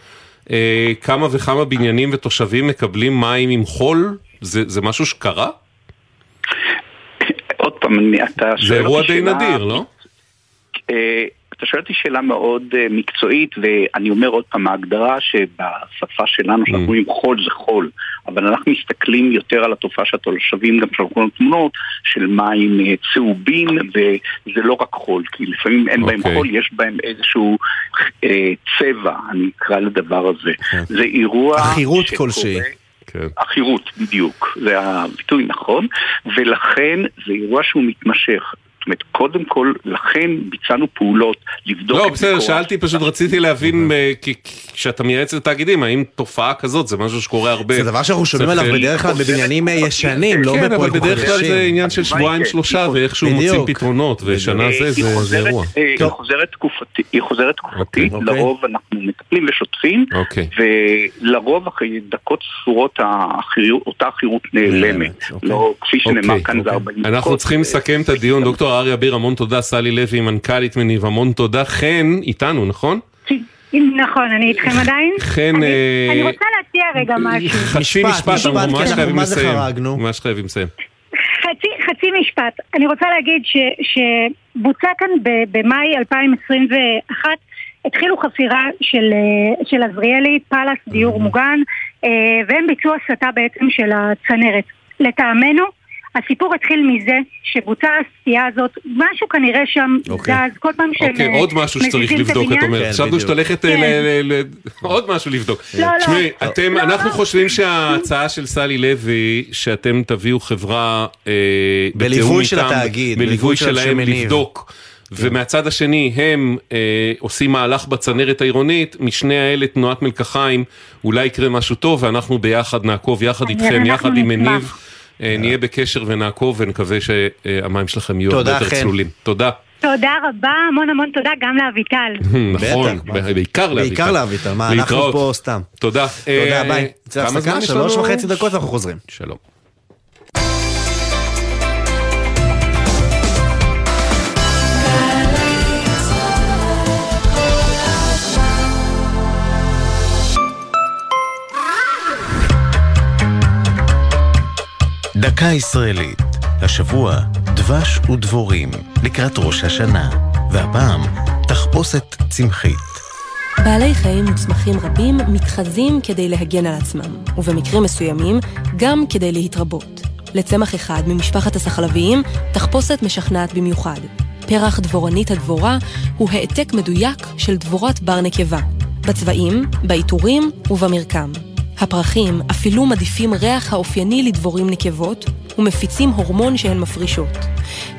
אה, כמה וכמה בניינים ותושבים מקבלים מים עם חול? זה, זה משהו שקרה? עוד פעם, אתה שואל אותי שאלה... זה אירוע די נדיר, לא? אה, אתה שואל אותי שאלה מאוד uh, מקצועית, ואני אומר עוד פעם, ההגדרה שבשפה שלנו, שאנחנו mm. אומרים חול זה חול, אבל אנחנו מסתכלים יותר על התופעה של התושבים, גם שלחו לנו תמונות של מים uh, צהובים, וזה לא רק חול, כי לפעמים אין okay. בהם אוקיי. חול, יש בהם איזשהו צבע, אני אקרא לדבר הזה. Okay. כן. זה אירוע... עכירות כלשהי. כן. עכירות, בדיוק, זה הביטוי נכון, ולכן זה אירוע שהוא מתמשך. זאת אומרת, קודם כל, לכן ביצענו פעולות לבדוק לא, בסדר, שאלתי פשוט, רציתי להבין, אה, כשאתה מייעץ לתאגידים, האם תופעה כזאת זה משהו שקורה הרבה? זה דבר שאנחנו שומעים עליו בדרך כלל בבניינים אה, ישנים, לא בפרויקטים חדשים. כן, אבל בדרך כלל זה עניין של שבועיים שלושה, ואיכשהו מוצאים פתרונות, ושנה זה זה אירוע. היא חוזרת תקופתית, אוקיי. לרוב אנחנו מטפלים ושוטפים, אוקיי. ולרוב אחרי דקות ספורות אותה עכירות נעלמת. לא, כפי שנאמר אוקיי, כאן זה 40 דקות. אנחנו צריכים לסכם את הדיון, דוקטור אריה אביר, המון תודה, סלי לוי, מנכ"לית מניב, המון תודה. חן, איתנו, נכון? נכון, אני איתכם עדיין. חן... אני אה, רוצה להציע רגע משהו. חצי משפט, אנחנו ממש חייבים לסיים. ממש חייבים לסיים. חצי משפט. אני רוצה להגיד שבוצע כאן במאי 2021 התחילו חפירה של, אה, של עזריאלי, פאלאס, דיור מוגן, אה, והם ביצעו הסטה בעצם של הצנרת. לטעמנו, הסיפור התחיל מזה שבוצעה הסטייה הזאת, משהו כנראה שם. אוקיי. זז, כל פעם שהם אוקיי, עוד משהו שצריך לבדוק, את אומרת. חשבנו שאת הולכת עוד משהו לבדוק. לא, לא. תשמעי, אתם, לא, אנחנו חושבים שההצעה של סלי לוי, שאתם תביאו חברה אה, בליווי של התאגיד, בליווי שלהם לבדוק. ומהצד השני הם אה, עושים מהלך בצנרת העירונית, משני האלה תנועת מלקחיים, אולי יקרה משהו טוב ואנחנו ביחד נעקוב יחד איתכם, יחד עם מניב. אה, נהיה בקשר ונעקוב ונקווה שהמים שלכם יהיו הרבה יותר צלולים. תודה. תודה רבה, המון המון תודה גם לאביטל. נכון, בעיקר לאביטל. בעיקר לאביטל, מה, אנחנו פה סתם. תודה. תודה, אה, ביי. זה הפסקה, שלוש וחצי דקות אנחנו חוזרים. שלום. דקה ישראלית, השבוע דבש ודבורים, לקראת ראש השנה, והפעם תחפושת צמחית. בעלי חיים וצמחים רבים מתחזים כדי להגן על עצמם, ובמקרים מסוימים גם כדי להתרבות. לצמח אחד ממשפחת הסחלביים, תחפושת משכנעת במיוחד. פרח דבורנית הדבורה הוא העתק מדויק של דבורת בר נקבה, בצבעים, בעיטורים ובמרקם. הפרחים אפילו מדיפים ריח האופייני לדבורים נקבות ומפיצים הורמון שהן מפרישות.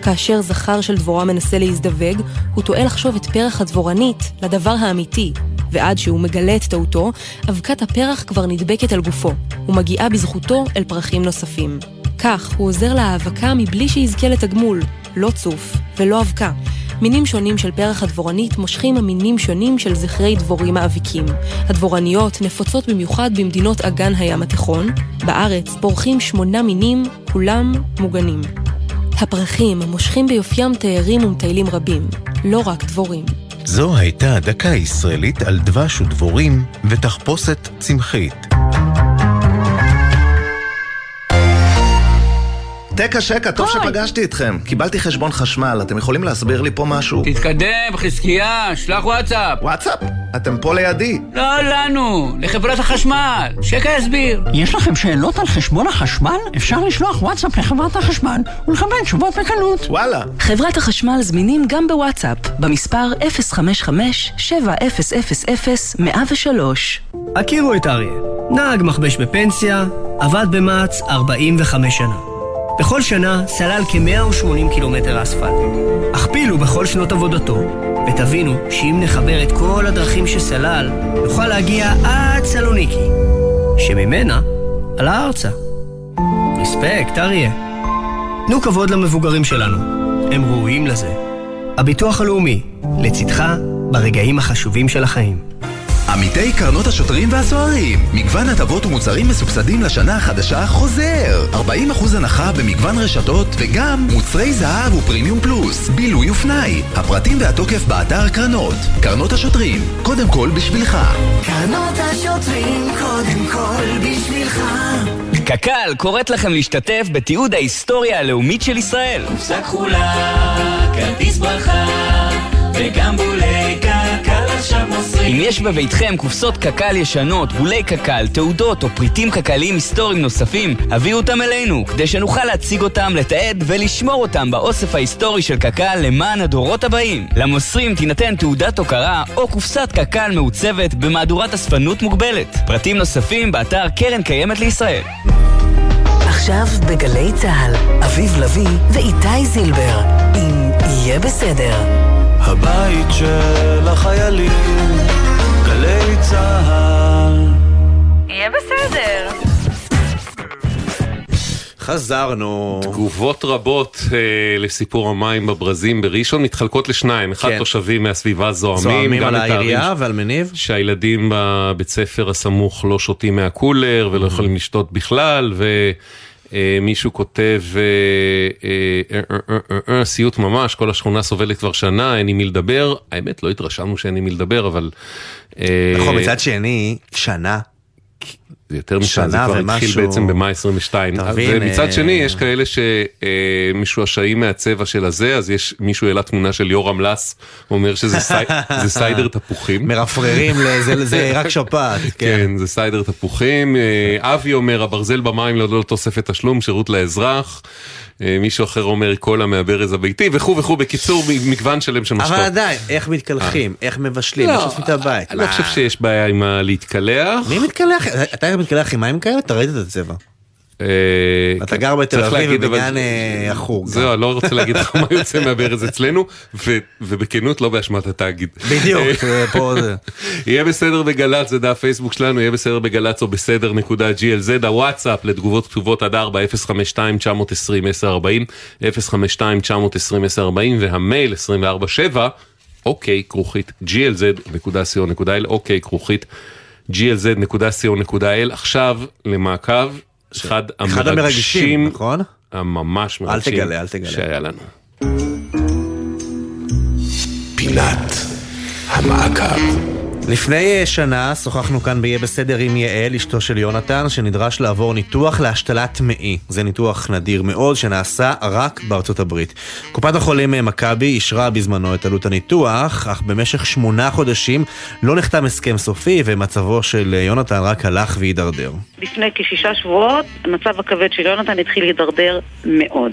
כאשר זכר של דבורה מנסה להזדווג, הוא טועה לחשוב את פרח הדבורנית לדבר האמיתי, ועד שהוא מגלה את טעותו, אבקת הפרח כבר נדבקת על גופו, ומגיעה בזכותו אל פרחים נוספים. כך הוא עוזר להאבקה מבלי שיזכה לתגמול, לא צוף ולא אבקה. מינים שונים של פרח הדבורנית מושכים מינים שונים של זכרי דבורים מאביקים. הדבורניות נפוצות במיוחד במדינות אגן הים התיכון. בארץ פורחים שמונה מינים, כולם מוגנים. הפרחים מושכים ביופיים תיירים ומטיילים רבים. לא רק דבורים. זו הייתה דקה ישראלית על דבש ודבורים ותחפושת צמחית. תקה שקה, טוב שפגשתי אתכם. קיבלתי חשבון חשמל, אתם יכולים להסביר לי פה משהו? תתקדם, חזקיה, שלח וואטסאפ. וואטסאפ? אתם פה לידי. לא לנו, לחברת החשמל. שקה יסביר. יש לכם שאלות על חשבון החשמל? אפשר לשלוח וואטסאפ לחברת החשמל ולקבל תשובות בקלות. וואלה. חברת החשמל זמינים גם בוואטסאפ, במספר 055-7000-103. הכירו את אריה. נהג מכבש בפנסיה, עבד במע"צ 45 שנה. בכל שנה סלל כ-180 קילומטר אספלט. הכפילו בכל שנות עבודתו, ותבינו שאם נחבר את כל הדרכים שסלל, נוכל להגיע עד סלוניקי, שממנה עלה ארצה. רספקט, אריה. תנו כבוד למבוגרים שלנו, הם ראויים לזה. הביטוח הלאומי, לצדך ברגעים החשובים של החיים. עמיתי קרנות השוטרים והסוהרים מגוון הטבות ומוצרים מסובסדים לשנה החדשה חוזר. 40% הנחה במגוון רשתות וגם מוצרי זהב ופרימיום פלוס בילוי ופנאי הפרטים והתוקף באתר קרנות. קרנות השוטרים, קודם כל בשבילך. קרנות השוטרים, קודם כל בשבילך. קק"ל קוראת לכם להשתתף בתיעוד ההיסטוריה הלאומית של ישראל. קופסה כחולה, כרטיס ברכה וגם בולי קק"ל עכשיו מוסרים אם יש בביתכם קופסות קק"ל ישנות, בולי קק"ל, תעודות או פריטים קק"ליים היסטוריים נוספים, הביאו אותם אלינו, כדי שנוכל להציג אותם, לתעד ולשמור אותם באוסף ההיסטורי של קק"ל למען הדורות הבאים. למוסרים תינתן תעודת הוקרה או קופסת קק"ל מעוצבת במהדורת אספנות מוגבלת. פרטים נוספים באתר קרן קיימת לישראל. עכשיו בגלי צה"ל, אביב לביא ואיתי זילבר, אם יהיה בסדר. הבית של החיילים, גלי צה"ל יהיה בסדר. חזרנו. תגובות רבות אה, לסיפור המים בברזים בראשון מתחלקות לשניים, אחד כן. תושבים מהסביבה זועמים, זועמים גם על העירייה ועל מניב. שהילדים בבית ספר הסמוך לא שותים מהקולר ולא יכולים לשתות בכלל, ומישהו כותב, אה, אה, אה, סיוט ממש, כל השכונה סובלת כבר שנה, אין עם מי לדבר. האמת, לא התרשמנו שאין עם מי לדבר, אבל... נכון, מצד שני, שנה. זה יותר משנה, זה כבר ומשהו. התחיל בעצם במאי 22. אתה מבין, ומצד אה, שני, יש כאלה שמשועשעים מהצבע של הזה, אז יש מישהו העלה תמונה של יורם לס, אומר שזה סי- זה סיידר תפוחים. מרפררים לזה, זה רק שפעת. כן. כן, זה סיידר תפוחים. אה, אבי אומר, הברזל במים ללא תוספת תשלום, שירות לאזרח. אה, מישהו אחר אומר, קולה מהברז הביתי, וכו' וכו'. בקיצור, מגוון שלם של משקות. אבל עדיין, איך מתקלחים, איך מבשלים, לא, איך שוטפים את הבית. אני לא? חושב שיש בעיה עם הלהתקלח. מי מתקלח? אתה מתקלח עם מים כאלה? ראית את הצבע. אתה גר בתל אה, כן. אביב בבניין אה, החוג. זהו, לא רוצה להגיד לך מה יוצא מהברז אצלנו, ובכנות לא באשמת התאגיד. בדיוק, אה, פה זה. יהיה בסדר בגל"צ, זה דף פייסבוק שלנו, יהיה בסדר בגל"צ או בסדר נקודה glz, הוואטסאפ לתגובות כתובות עד 4, 052-920-1040, 052-920-1040, והמייל 24-7, אוקיי, כרוכית glz.co.il, אוקיי, כרוכית glz.co.il, עכשיו למעקב, אחד אחד המרגשים, נכון? הממש אל מרגשים, תגלה, אל תגלה. שהיה לנו. פינת המעקב. לפני אה, שנה שוחחנו כאן ב"יהיה בסדר" עם יעל, אשתו של יונתן, שנדרש לעבור ניתוח להשתלת מעי. זה ניתוח נדיר מאוד שנעשה רק בארצות הברית. קופת החולים אה, מכבי אישרה בזמנו את עלות הניתוח, אך במשך שמונה חודשים לא נחתם הסכם סופי ומצבו של אה, יונתן רק הלך והידרדר. לפני כשישה שבועות המצב הכבד של יונתן התחיל להידרדר מאוד.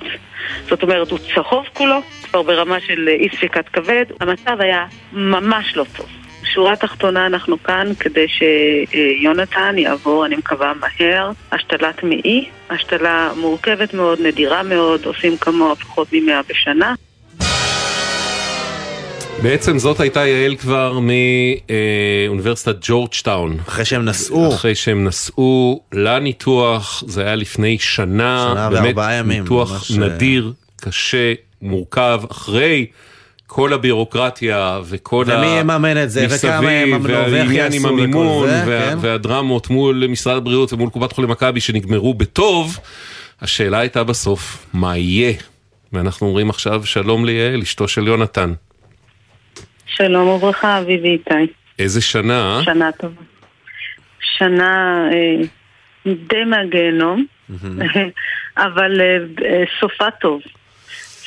זאת אומרת, הוא צהוב כולו, כבר ברמה של אי ספיקת כבד, המצב היה ממש לא טוב. שורה תחתונה אנחנו כאן כדי שיונתן יעבור, אני מקווה מהר, השתלת מעי, השתלה מורכבת מאוד, נדירה מאוד, עושים כמוה פחות ממאה בשנה. בעצם זאת הייתה יעל כבר מאוניברסיטת ג'ורג'טאון. אחרי שהם נסעו. אחרי שהם נסעו לניתוח, זה היה לפני שנה. שנה באמת וארבעה ימים, ניתוח ממש, נדיר, קשה, מורכב, אחרי כל הבירוקרטיה וכל ומי יממן את זה, וכמה יממנו, ואיך והעניין יעשו עם המימון, זה, וה- כן. והדרמות מול משרד הבריאות ומול קופת חולים מכבי שנגמרו בטוב, השאלה הייתה בסוף, מה יהיה? ואנחנו אומרים עכשיו שלום ליעל, אשתו של יונתן. שלום וברכה, אביבי איתי. איזה שנה? שנה טובה. שנה אה, די מהגיהנום, אבל אה, אה, סופה טוב.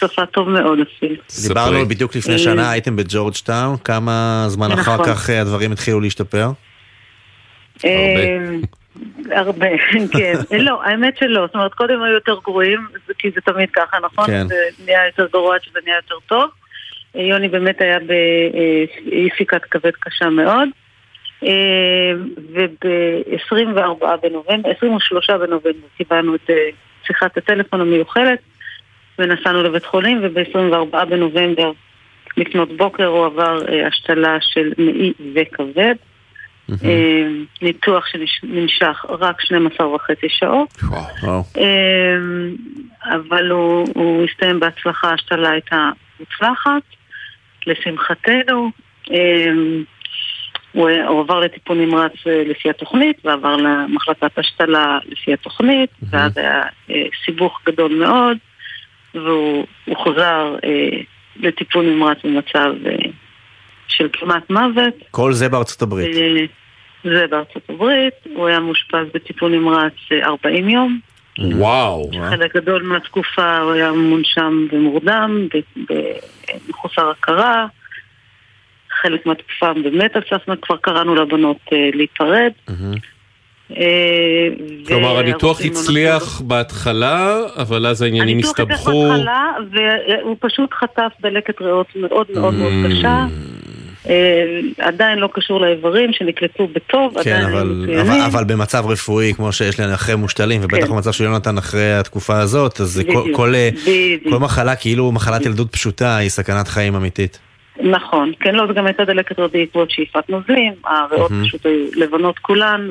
סופה טוב מאוד אפילו. דיברנו בדיוק לפני אה, שנה, הייתם בג'ורג'טאון, כמה זמן אחר נכון. כך אה, הדברים התחילו להשתפר? אה, הרבה, כן. לא, האמת שלא. זאת אומרת, קודם היו יותר גרועים, כי זה תמיד ככה, נכון? כן. זה נהיה יותר גרוע עד שזה נהיה יותר טוב. יוני באמת היה באי סיכת כבד קשה מאוד. וב-24 בנובמבר, 23 בנובמבר קיבלנו את שיחת הטלפון המיוחלת ונסענו לבית חולים, וב-24 בנובמבר לפנות בוקר הוא עבר אה, השתלה של מעי וכבד. אה, ניתוח שנמשך רק 12 וחצי שעות. אה, אבל הוא, הוא הסתיים בהצלחה, ההשתלה הייתה מוצלחת, לשמחתנו. אה, הוא, עבר לטיפול נמרץ אה, לפי התוכנית, ועבר למחלקת השתלה לפי התוכנית, ואז היה אה, סיבוך גדול מאוד, והוא הוא חוזר אה, לטיפול נמרץ במצב אה, של כמעט מוות. כל זה בארצות הברית. אה, זה בארצות הברית, הוא היה מאושפז בטיפול נמרץ אה, 40 יום. וואו. חלק גדול מהתקופה הוא היה מונשם ומורדם, מחוסר הכרה. חלק מהתקופה באמת על סף, כבר קראנו לבנות אה, להיפרד. אה, כלומר, הניתוח והרופאים הצליח בהתחלה, אבל אז העניינים הניתוח הצליח הסתבכו. בהתחלה, והוא פשוט חטף דלקת ריאות מאוד מאוד מאוד Mm. קשה. אה, עדיין לא קשור לאיברים שנקלטו בטוב, כן, עדיין אבל, מצוינים. אבל, אבל במצב רפואי, כמו שיש לי אחרי מושתלים, ובטח כן. במצב של יונתן אחרי התקופה הזאת, אז זה כל, בדיוק, כל, אה, בדיוק. כל מחלה, כאילו מחלת ילדות פשוטה, היא סכנת חיים אמיתית. נכון, כן, לא, זה גם הייתה דלקת ריאות בעקבות שאיפת נוזלים, הריאות מהמם. פשוט היו לבנות כולן,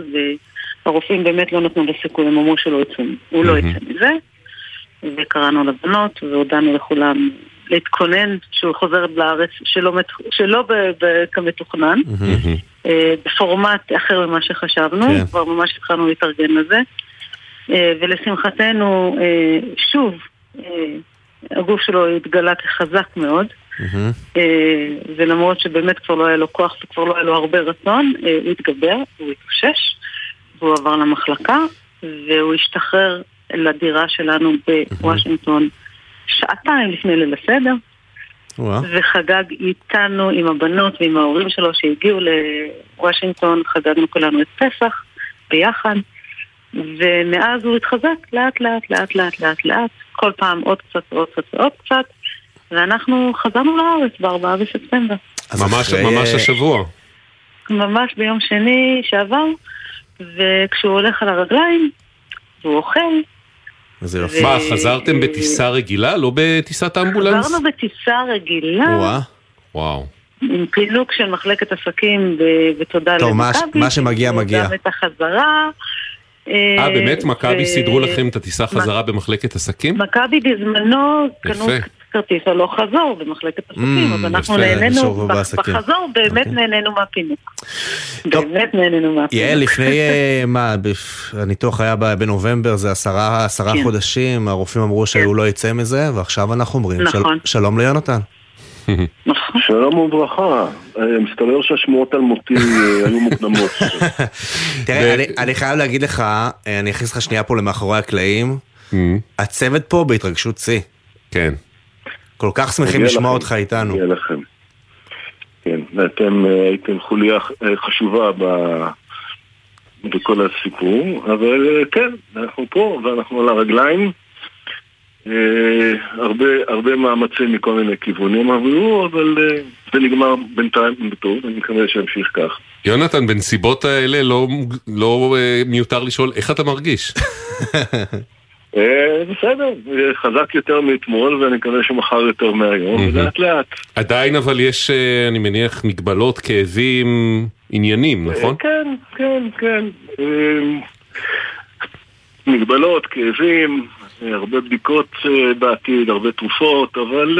והרופאים באמת לא נתנו לו סיכוי, הם אמרו שהוא לא יצא- הוא לא יצא מזה, וקראנו לבנות, והודענו לכולם להתכונן שהוא חוזר לארץ שלא, מת- שלא ב- ב- כמתוכנן, אה, בפורמט אחר ממה שחשבנו, כן. כבר ממש התחלנו להתארגן לזה, אה, ולשמחתנו, אה, שוב, הגוף שלו התגלה כחזק מאוד. ולמרות שבאמת כבר לא היה לו כוח וכבר לא היה לו הרבה רצון, הוא התגבר, הוא התאושש, והוא עבר למחלקה, והוא השתחרר לדירה שלנו בוושינגטון שעתיים לפני ליל הסדר, וחגג איתנו עם הבנות ועם ההורים שלו שהגיעו לוושינגטון, חגגנו כולנו את פסח ביחד, ומאז הוא התחזק לאט לאט לאט לאט לאט לאט, כל פעם עוד קצת ועוד קצת ועוד קצת, ואנחנו חזרנו לארץ ב-4 בספטמבר. ממש אחרי- ממש השבוע. ממש ביום שני שעבר, וכשהוא הולך על הרגליים, והוא אוכל, זה יופי. מה, חזרתם בטיסה רגילה? לא בטיסת אמבולנס? חזרנו בטיסה רגילה, וואו. עם פילוג של מחלקת עסקים, ו- ותודה טוב, מה- למכבי. מה שמגיע, מגיע. גם את החזרה. אה, באמת? מכבי ו- סידרו לכם את הטיסה חזרה במחלקת עסקים? מכבי בזמנו קנו יפה. כרטיס הלוך חזור במחלקת עסקים, Mm, אז אנחנו נהנינו. בחזור באמת נהנינו מהפינוק. באמת נהנינו מהפינוק. יעל, לפני, אה, מה, בפ- הניתוח היה בנובמבר, זה עשרה, עשרה כן. חודשים, הרופאים אמרו שהוא לא יצא מזה, ועכשיו אנחנו אומרים, של- נכון. שלום ליונתן. שלום וברכה, אה, מסתבר שהשמועות על מותי אה, היו מוקדמות. תראה, אני- חייב להגיד לך, אני אכניס לך שנייה פה למאחורי הקלעים, הצוות פה בהתרגשות שיא. כן. כל כך שמחים לשמוע לכם, אותך איתנו. מגיע לכם. כן, ואתם אה, הייתם חוליה אה, חשובה ב- בכל הסיפור, אבל אה, כן, אנחנו פה ואנחנו על הרגליים. הרבה, הרבה מאמצים מכל מיני כיוונים עברו, אבל זה נגמר בינתיים בטוב, אני מקווה שימשיך כך. יונתן, בנסיבות האלה לא, לא מיותר לשאול איך אתה מרגיש. אה, בסדר, אה, חזק יותר מאתמול ואני מקווה שמחר יותר מהיום, ולאט לאט. עדיין אבל יש, אה, אני מניח, מגבלות, כאבים, עניינים, נכון? כן, כן, כן. מגבלות, כאבים, הרבה בדיקות בעתיד, הרבה תרופות, אבל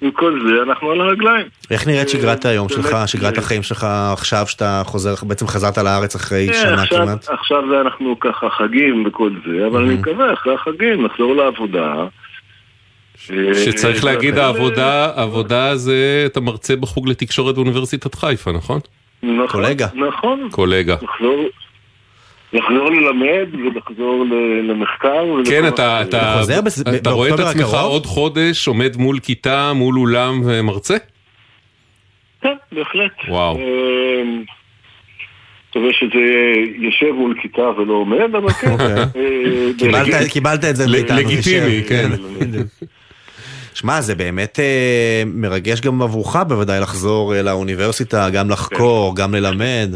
עם כל זה אנחנו על הרגליים. איך נראית שגרת היום באמת, שלך, שגרת אה, החיים שלך עכשיו שאתה חוזר, בעצם חזרת לארץ אחרי כן, שנה עכשיו- כמעט? עכשיו זה אנחנו ככה חגים וכל זה, אבל אני מקווה אחרי החגים נחזור לעבודה. שצריך להגיד, העבודה, העבודה זה, אתה מרצה בחוג לתקשורת באוניברסיטת חיפה, נכון? נכון, קולגה. נכון. קולגה. לחזור, לחזור ללמד ולחזור למחקר. כן, אתה, אתה, חוזר בס- אתה רואה את עצמך הקרוב? עוד חודש עומד מול כיתה, מול אולם ומרצה? כן, בהחלט. וואו. אמ, מקווה שזה יושב מול כיתה ולא עומד, אבל כן. אה, קיבלת- בהחלט. קיבלת את זה מאיתנו. לגיטימי, תשב. כן. שמע, זה באמת אה, מרגש גם עבורך בוודאי לחזור אה, לאוניברסיטה, גם לחקור, גם ללמד,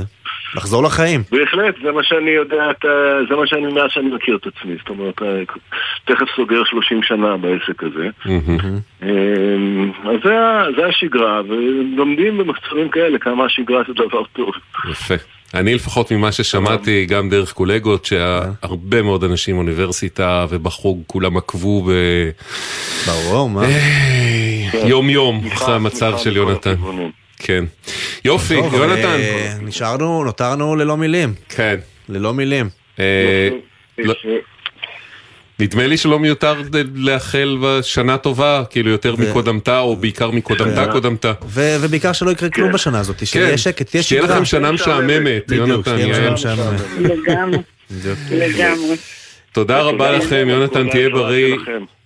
לחזור לחיים. בהחלט, זה מה שאני יודע, את ה- זה מה שאני, מאז שאני מכיר את עצמי, זאת אומרת, אה, תכף סוגר 30 שנה בעסק הזה. אמ, אז זה זה השגרה, ולומדים במצבים כאלה כמה השגרה זה דבר טוב. יפה. אני לפחות ממה ששמעתי, גם דרך קולגות, שהרבה מאוד אנשים באוניברסיטה ובחוג כולם עקבו ב... ברור, מה? יום יום אחרי המצב של יונתן. כן. יופי, טוב, יונתן. אה, נשארנו, נותרנו ללא מילים. כן. ללא מילים. אה, לא- נדמה לי שלא מיותר לאחל שנה טובה, כאילו יותר מקודמתה, או בעיקר מקודמתה כן. קודמתה. ו- ובעיקר שלא יקרה כלום בשנה הזאת, שיהיה שקט, תהיה שתהיה שגרה. לכם שנה משעממת, בדיוק, יונתן, שתהיה יעל. שנה משעממת. לגמרי. לגמרי. תודה רבה לכם, יונתן, תהיה בריא.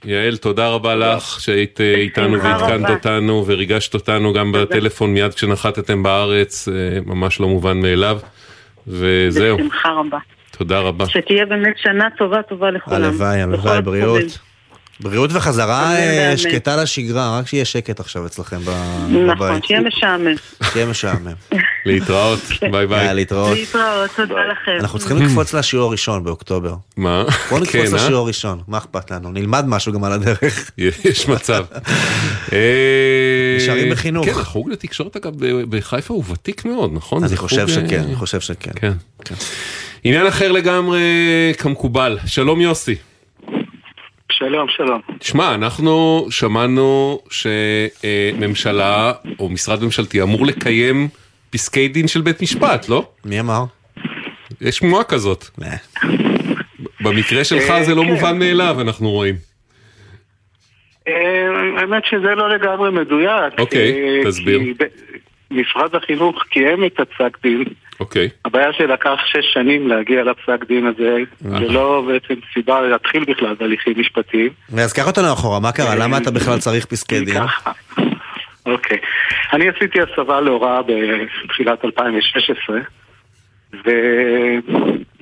יעל, תודה רבה לך שהיית איתנו ועדכנת. אותנו וריגשת אותנו גם בטלפון מיד כשנחתתם בארץ, אה, ממש לא מובן מאליו. וזהו, בשמחה רבה. תודה רבה. שתהיה באמת שנה טובה טובה לכולם. הלוואי, הלוואי. בריאות. בריאות וחזרה אה. שקטה לשגרה, רק שיהיה שקט עכשיו אצלכם נכון, בבית. שיהיה משעמם. שיהיה משעמם. להתראות, ביי ביי. יאללה, להתראות. להתראות, תודה לכם. אנחנו צריכים לקפוץ לשיעור הראשון באוקטובר. מה? בוא נקפוץ כן, אה? לשיעור הראשון, מה אכפת לנו? נלמד משהו גם על הדרך. יש מצב. אה, נשארים בחינוך. כן, החוג לתקשורת אגב בחיפה הוא ותיק מאוד, נכון? אני חושב חוג, שכן, אה, אני חושב שכן. כן. עניין אחר לגמרי כמקובל. שלום יוסי. שלום, שלום. תשמע, אנחנו שמענו שממשלה או משרד ממשלתי אמור לקיים פסקי דין של בית משפט, לא? מי אמר? יש שמועה כזאת. במקרה שלך אה, זה לא כן. מובן מאליו, אנחנו רואים. אה, האמת שזה לא לגמרי מדויק. אוקיי, אה, תסביר. משרד החינוך קיים את הפסק דין. אוקיי. הבעיה שלקח שש שנים להגיע לפסק דין הזה, זה לא בעצם סיבה להתחיל בכלל בהליכים משפטיים. אז קח אותנו אחורה, מה קרה? למה אתה בכלל צריך פסקי דין? אוקיי. אני עשיתי הסבה להוראה בתחילת 2016,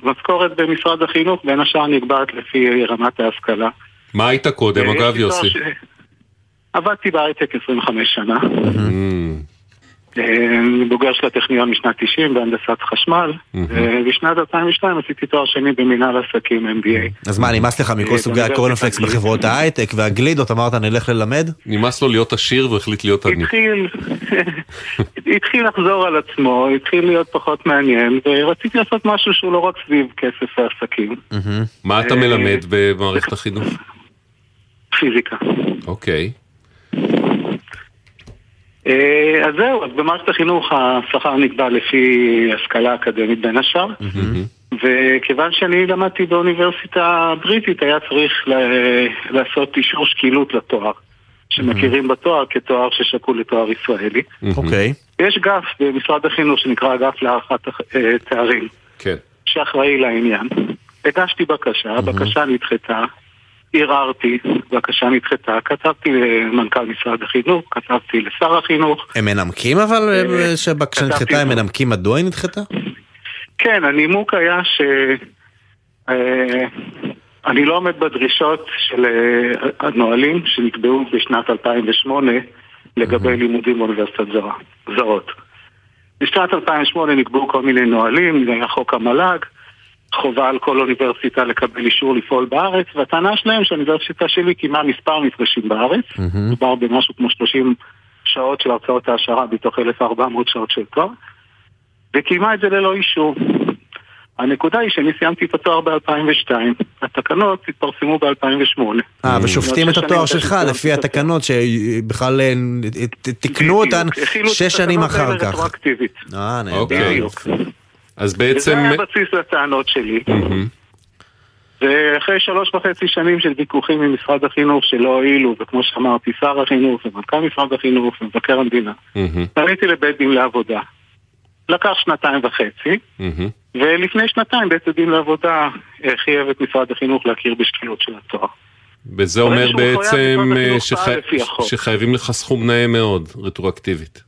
ומשכורת במשרד החינוך בין השאר נקבעת לפי רמת ההשכלה. מה היית קודם, אה, אגב, יוסי? ש- עבדתי בהייטק 25 שנה. Mm, אה, אני בוגר של הטכניון משנת 90 בהנדסת חשמל, ובשנת 2002 עשיתי תואר שני במנהל עסקים MBA. אז מה, נמאס לך מכל אה, סוגי הקורנפלקס. בחברות ההייטק והגלידות, אמרת נלך ללמד? נמאס לו להיות עשיר והחליט להיות עני. התחיל, התחיל לחזור על עצמו, התחיל להיות פחות מעניין, ורציתי לעשות משהו שהוא לא רק סביב כסף ועסקים. מה אתה אה, מלמד במערכת החינוך? פיזיקה. אוקיי. אז זהו, אז במערכת החינוך השכר נקבע לפי השכלה אקדמית בין השאר, וכיוון שאני למדתי באוניברסיטה בריטית, היה צריך ל- לעשות אישור שקילות לתואר, שמכירים בתואר כתואר ששקול לתואר ישראלי. אוקיי. יש גף במשרד החינוך שנקרא אגף להערכת אה, תארים, כן. שאחראי לעניין. הגשתי בקשה, הבקשה נדחתה, ערערתי, בקשה נדחתה, כתבתי למנכ"ל משרד החינוך, כתבתי לשר החינוך. הם מנמקים אבל אה, שבקשה כתבתי נדחתה, הם. מנמקים מדוע היא נדחתה? כן, הנימוק היה ש... אה, אני לא עומד בדרישות של אה, הנהלים שנקבעו בשנת 2008 לגבי לימודים באוניברסיטת זרות. בשנת 2008 נקבעו כל מיני נהלים, זה היה חוק המל"ג, חובה על כל אוניברסיטה לקבל אישור לפעול בארץ, והטענה שלהם שהאוניברסיטה שלי קיימה מספר מפגשים בארץ, מדובר במשהו כמו 30 שעות של הרצאות העשרה מתוך 1,400 שעות של תואר, וקיימה את זה ללא אישור. הנקודה היא שאני סיימתי את התואר ב-2002, התקנות התפרסמו ב-2008. אה, ושופטים את התואר שלך לפי התקנות שבכלל אה, ת- תיקנו אותן שש שנים אחר כך. רטרואקטיבית. אה, נהדר. אז וזה בעצם... היה הבסיס לטענות שלי. ואחרי שלוש וחצי שנים של ויכוחים עם משרד החינוך שלא הועילו, וכמו שאמרתי, שר החינוך ומנכ"ל משרד החינוך ומבקר המדינה, פניתי לבית דין לעבודה. לקח שנתיים וחצי, ולפני שנתיים בית הדין לעבודה חייב את משרד החינוך להכיר בשקילות של התואר. וזה אומר בעצם אה, שחייבים לך סכום נאה מאוד, רטרואקטיבית.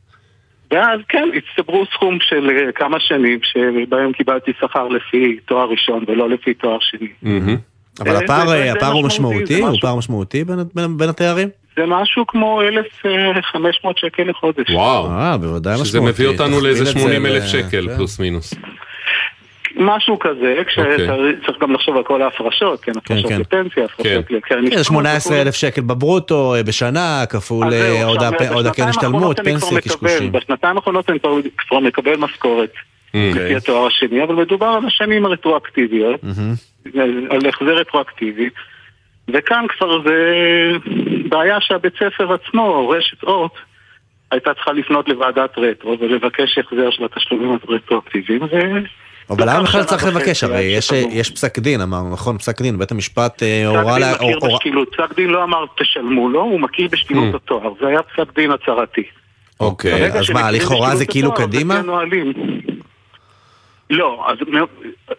ואז כן, הצטברו סכום של אה, כמה שנים שבהם קיבלתי שכר לפי תואר ראשון ולא לפי תואר שני. אבל הפער הוא משמעותי? הוא פער משמעותי בין התארים? זה משהו כמו 1,500 שקל לחודש. וואו, אה, בוודאי משמעותי. שזה מביא אותנו לאיזה 80 אלף שקל, כן. פלוס מינוס. משהו כזה, כשצריך גם לחשוב על כל ההפרשות, כן, הפרשות לפנסיה, הפרשות לקרן כן, 18 אלף שקל בברוטו בשנה, כפול עוד הקרן השתלמות, פנסיה, קשקושים. בשנתיים האחרונות אני כבר מקבל משכורת. לפי התואר השני, אבל מדובר על השנים הרטרואקטיביות, על החזר רטרואקטיבי, וכאן כבר זה בעיה שהבית ספר עצמו, רשת אורט, הייתה צריכה לפנות לוועדת רטרו ולבקש החזר של התשלומים הרטרואקטיביים, ו... אבל למה בכלל צריך לבקש? הרי יש פסק דין, אמרנו, נכון? פסק דין, בית המשפט הורה... פסק דין מכיר בשקילות, פסק דין לא אמר תשלמו לו, הוא מכיר בשקילות התואר, זה היה פסק דין הצהרתי. אוקיי, אז מה, לכאורה זה כאילו קדימה? לא, אז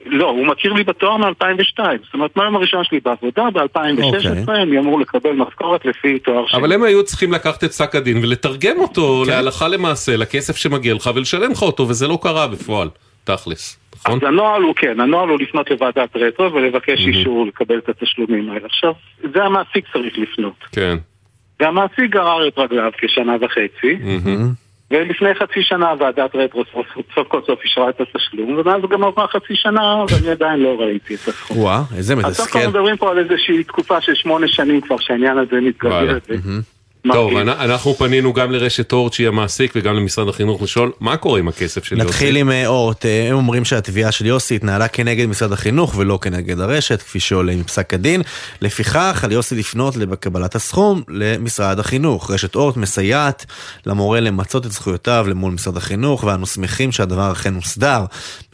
לא, הוא מכיר לי בתואר מ-2002, זאת אומרת מהיום הראשון שלי בעבודה, ב-2016 אני אמור לקבל משכורת לפי תואר שני. אבל הם היו צריכים לקחת את פסק הדין ולתרגם אותו להלכה למעשה, לכסף שמגיע לך ולשלם לך אותו, וזה לא קרה בפועל, תכלס. אז הנוהל הוא כן, הנוהל הוא לפנות לוועדת רטרו ולבקש אישור לקבל את התשלומים האלה. עכשיו, זה המעסיק צריך לפנות. כן. והמעסיק גרר את רגליו כשנה וחצי, ולפני חצי שנה ועדת רטרו סוף כל סוף אישרה את התשלום, ומאז גם עברה חצי שנה ואני עדיין לא ראיתי את הסכום. וואה, איזה מתסכל. אז אנחנו מדברים פה על איזושהי תקופה של שמונה שנים כבר שהעניין הזה מתגבר. טוב, אנחנו פנינו גם לרשת אורט שהיא המעסיק וגם למשרד החינוך לשאול מה קורה עם הכסף של יוסי. נתחיל עם אורט, הם אומרים שהתביעה של יוסי התנהלה כנגד משרד החינוך ולא כנגד הרשת, כפי שעולה מפסק הדין. לפיכך, על יוסי לפנות לקבלת הסכום למשרד החינוך. רשת אורט מסייעת למורה למצות את זכויותיו למול משרד החינוך, ואנו שמחים שהדבר אכן מוסדר.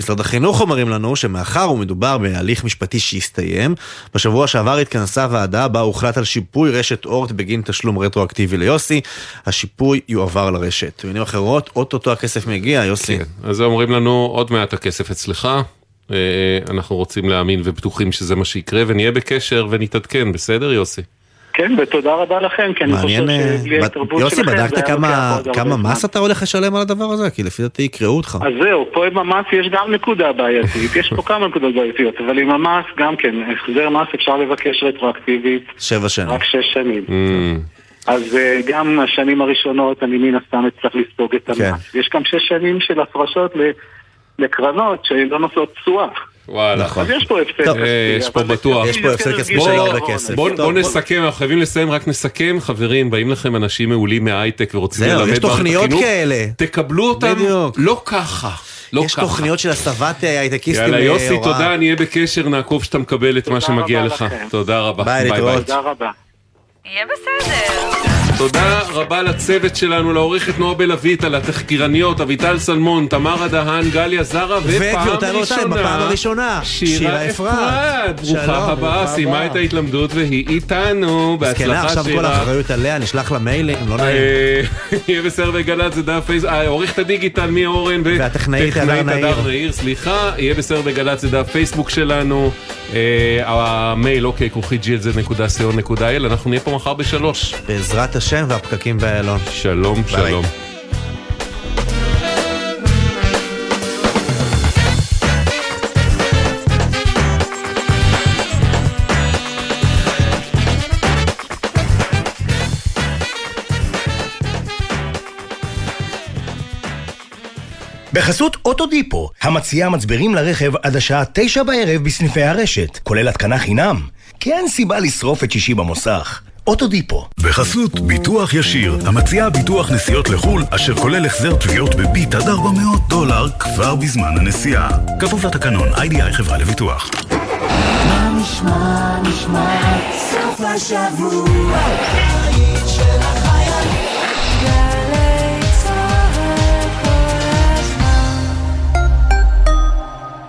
משרד החינוך אומרים לנו שמאחר ומדובר בהליך משפטי שהסתיים, בשבוע שעבר התכנסה ועדה בה הוחלט על שיפוי רשת אורט בגין תשלום רטרואקטיבי. אקטיבי ליוסי, השיפוי יועבר לרשת. במילים אחרות, אוטוטו הכסף מגיע, יוסי. כן, אז אומרים לנו, עוד מעט הכסף אצלך, אנחנו רוצים להאמין ובטוחים שזה מה שיקרה, ונהיה בקשר ונתעדכן, בסדר יוסי? כן, ותודה רבה לכם, כי אני חושב שבלי ההתערבות שלכם יוסי, בדקת כמה מס אתה הולך לשלם על הדבר הזה? כי לפי דעתי יקראו אותך. אז זהו, פה עם המס יש גם נקודה בעייתית, יש פה כמה נקודות בעייתיות, אבל עם המס גם כן, החזר מס אפשר לבקש רטרואקטיבית. שבע שנים. רק שש שנים. אז גם השנים הראשונות אני מן הסתם אצטרך לספוג את המס. יש גם שש שנים של הפרשות לקרנות שלא נושאות תשואה. וואלה. אז יש פה הפסד כספי. יש פה בטוח. יש פה הפסד כספי של הרבה כסף. בוא נסכם, אנחנו חייבים לסיים, רק נסכם. חברים, באים לכם אנשים מעולים מההייטק ורוצים ללמד זהו, יש תוכניות כאלה. תקבלו אותם לא ככה. לא יש תוכניות של הסבת הייטקיסטים. יאללה יוסי, תודה, נהיה בקשר, נעקוב שאתה מקבל את מה שמגיע לך. תודה רבה. ביי, להתראות. תודה רבה. יהיה בסדר. תודה רבה לצוות שלנו, לעורכת נובל אביטה, לתחקירניות, אביטל סלמון, תמרה דהן, גליה זרה, ופעם ראשונה, שירה אפרת. ברוכה הבאה, סיימה את ההתלמדות והיא איתנו. בהצלחה שירה. עכשיו כל האחריות עליה, נשלח לה מיילים, לא נעים. יהיה בסדר בגל"צ, זה דף פייסבוק, עורכת הדיגיטל מי אורן, והטכנאית הדר נעיר, סליחה, יהיה בסדר בגל"צ, זה דף פייסבוק שלנו, המייל אוקיי, כרוכי glz.co.il, אנחנו נהיה פה מחר בשלוש. בעזרת השם והפקקים באיילון. שלום, שלום. בחסות אוטודיפו, המציעה מצברים לרכב עד השעה תשע בערב בסניפי הרשת, כולל התקנה חינם. כי אין סיבה לשרוף את שישי במוסך. אוטודיפו. בחסות ביטוח ישיר, המציעה ביטוח נסיעות לחו"ל, אשר כולל החזר תביעות בביט עד 400 דולר כבר בזמן הנסיעה. כפוף לתקנון, איי-די-איי חברה לביטוח. מה נשמע, נשמע, סוף השבוע,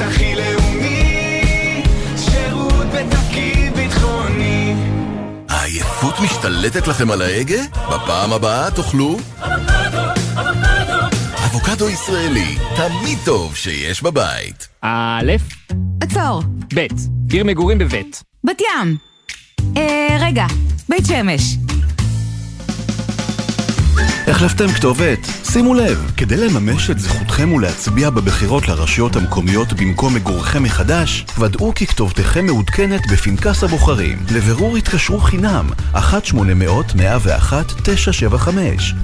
הכי לאומי, שירות בתפקיד ביטחוני. העייפות משתלטת לכם על ההגה? בפעם הבאה תאכלו אבוקדו ישראלי, תמיד טוב שיש בבית. א', עצור. ב', עיר מגורים בבית. בת ים. אה, רגע, בית שמש. החלפתם כתובת? שימו לב, כדי לממש את זכותכם ולהצביע בבחירות לרשויות המקומיות במקום מגורכם מחדש, ודאו כי כתובתכם מעודכנת בפנקס הבוחרים. לבירור התקשרו חינם, 1-800-101-975.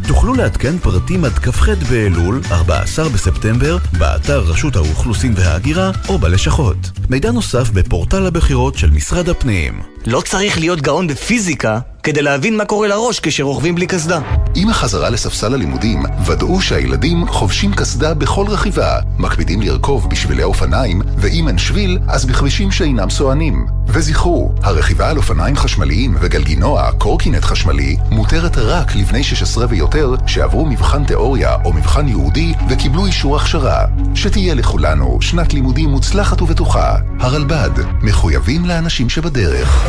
תוכלו לעדכן פרטים עד כ"ח באלול, 14 בספטמבר, באתר רשות האוכלוסין וההגירה או בלשכות. מידע נוסף בפורטל הבחירות של משרד הפנים. לא צריך להיות גאון בפיזיקה כדי להבין מה קורה לראש כשרוכבים בלי קסדה. עם החזרה לספסל הלימודים, ודאו שהילדים חובשים קסדה בכל רכיבה, מקפידים לרכוב בשבילי אופניים, ואם אין שביל, אז בכבישים שאינם סוענים. וזכרו, הרכיבה על אופניים חשמליים וגלגינוע, קורקינט חשמלי, מותרת רק לבני 16 ויותר שעברו מבחן תיאוריה או מבחן ייעודי וקיבלו אישור הכשרה. שתהיה לכולנו שנת לימודים מוצלחת ובטוחה. הרלב"ד, מחויבים לאנשים שבדרך.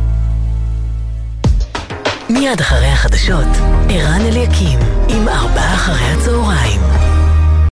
מיד אחרי החדשות, ערן אליקים, עם ארבעה אחרי הצהריים.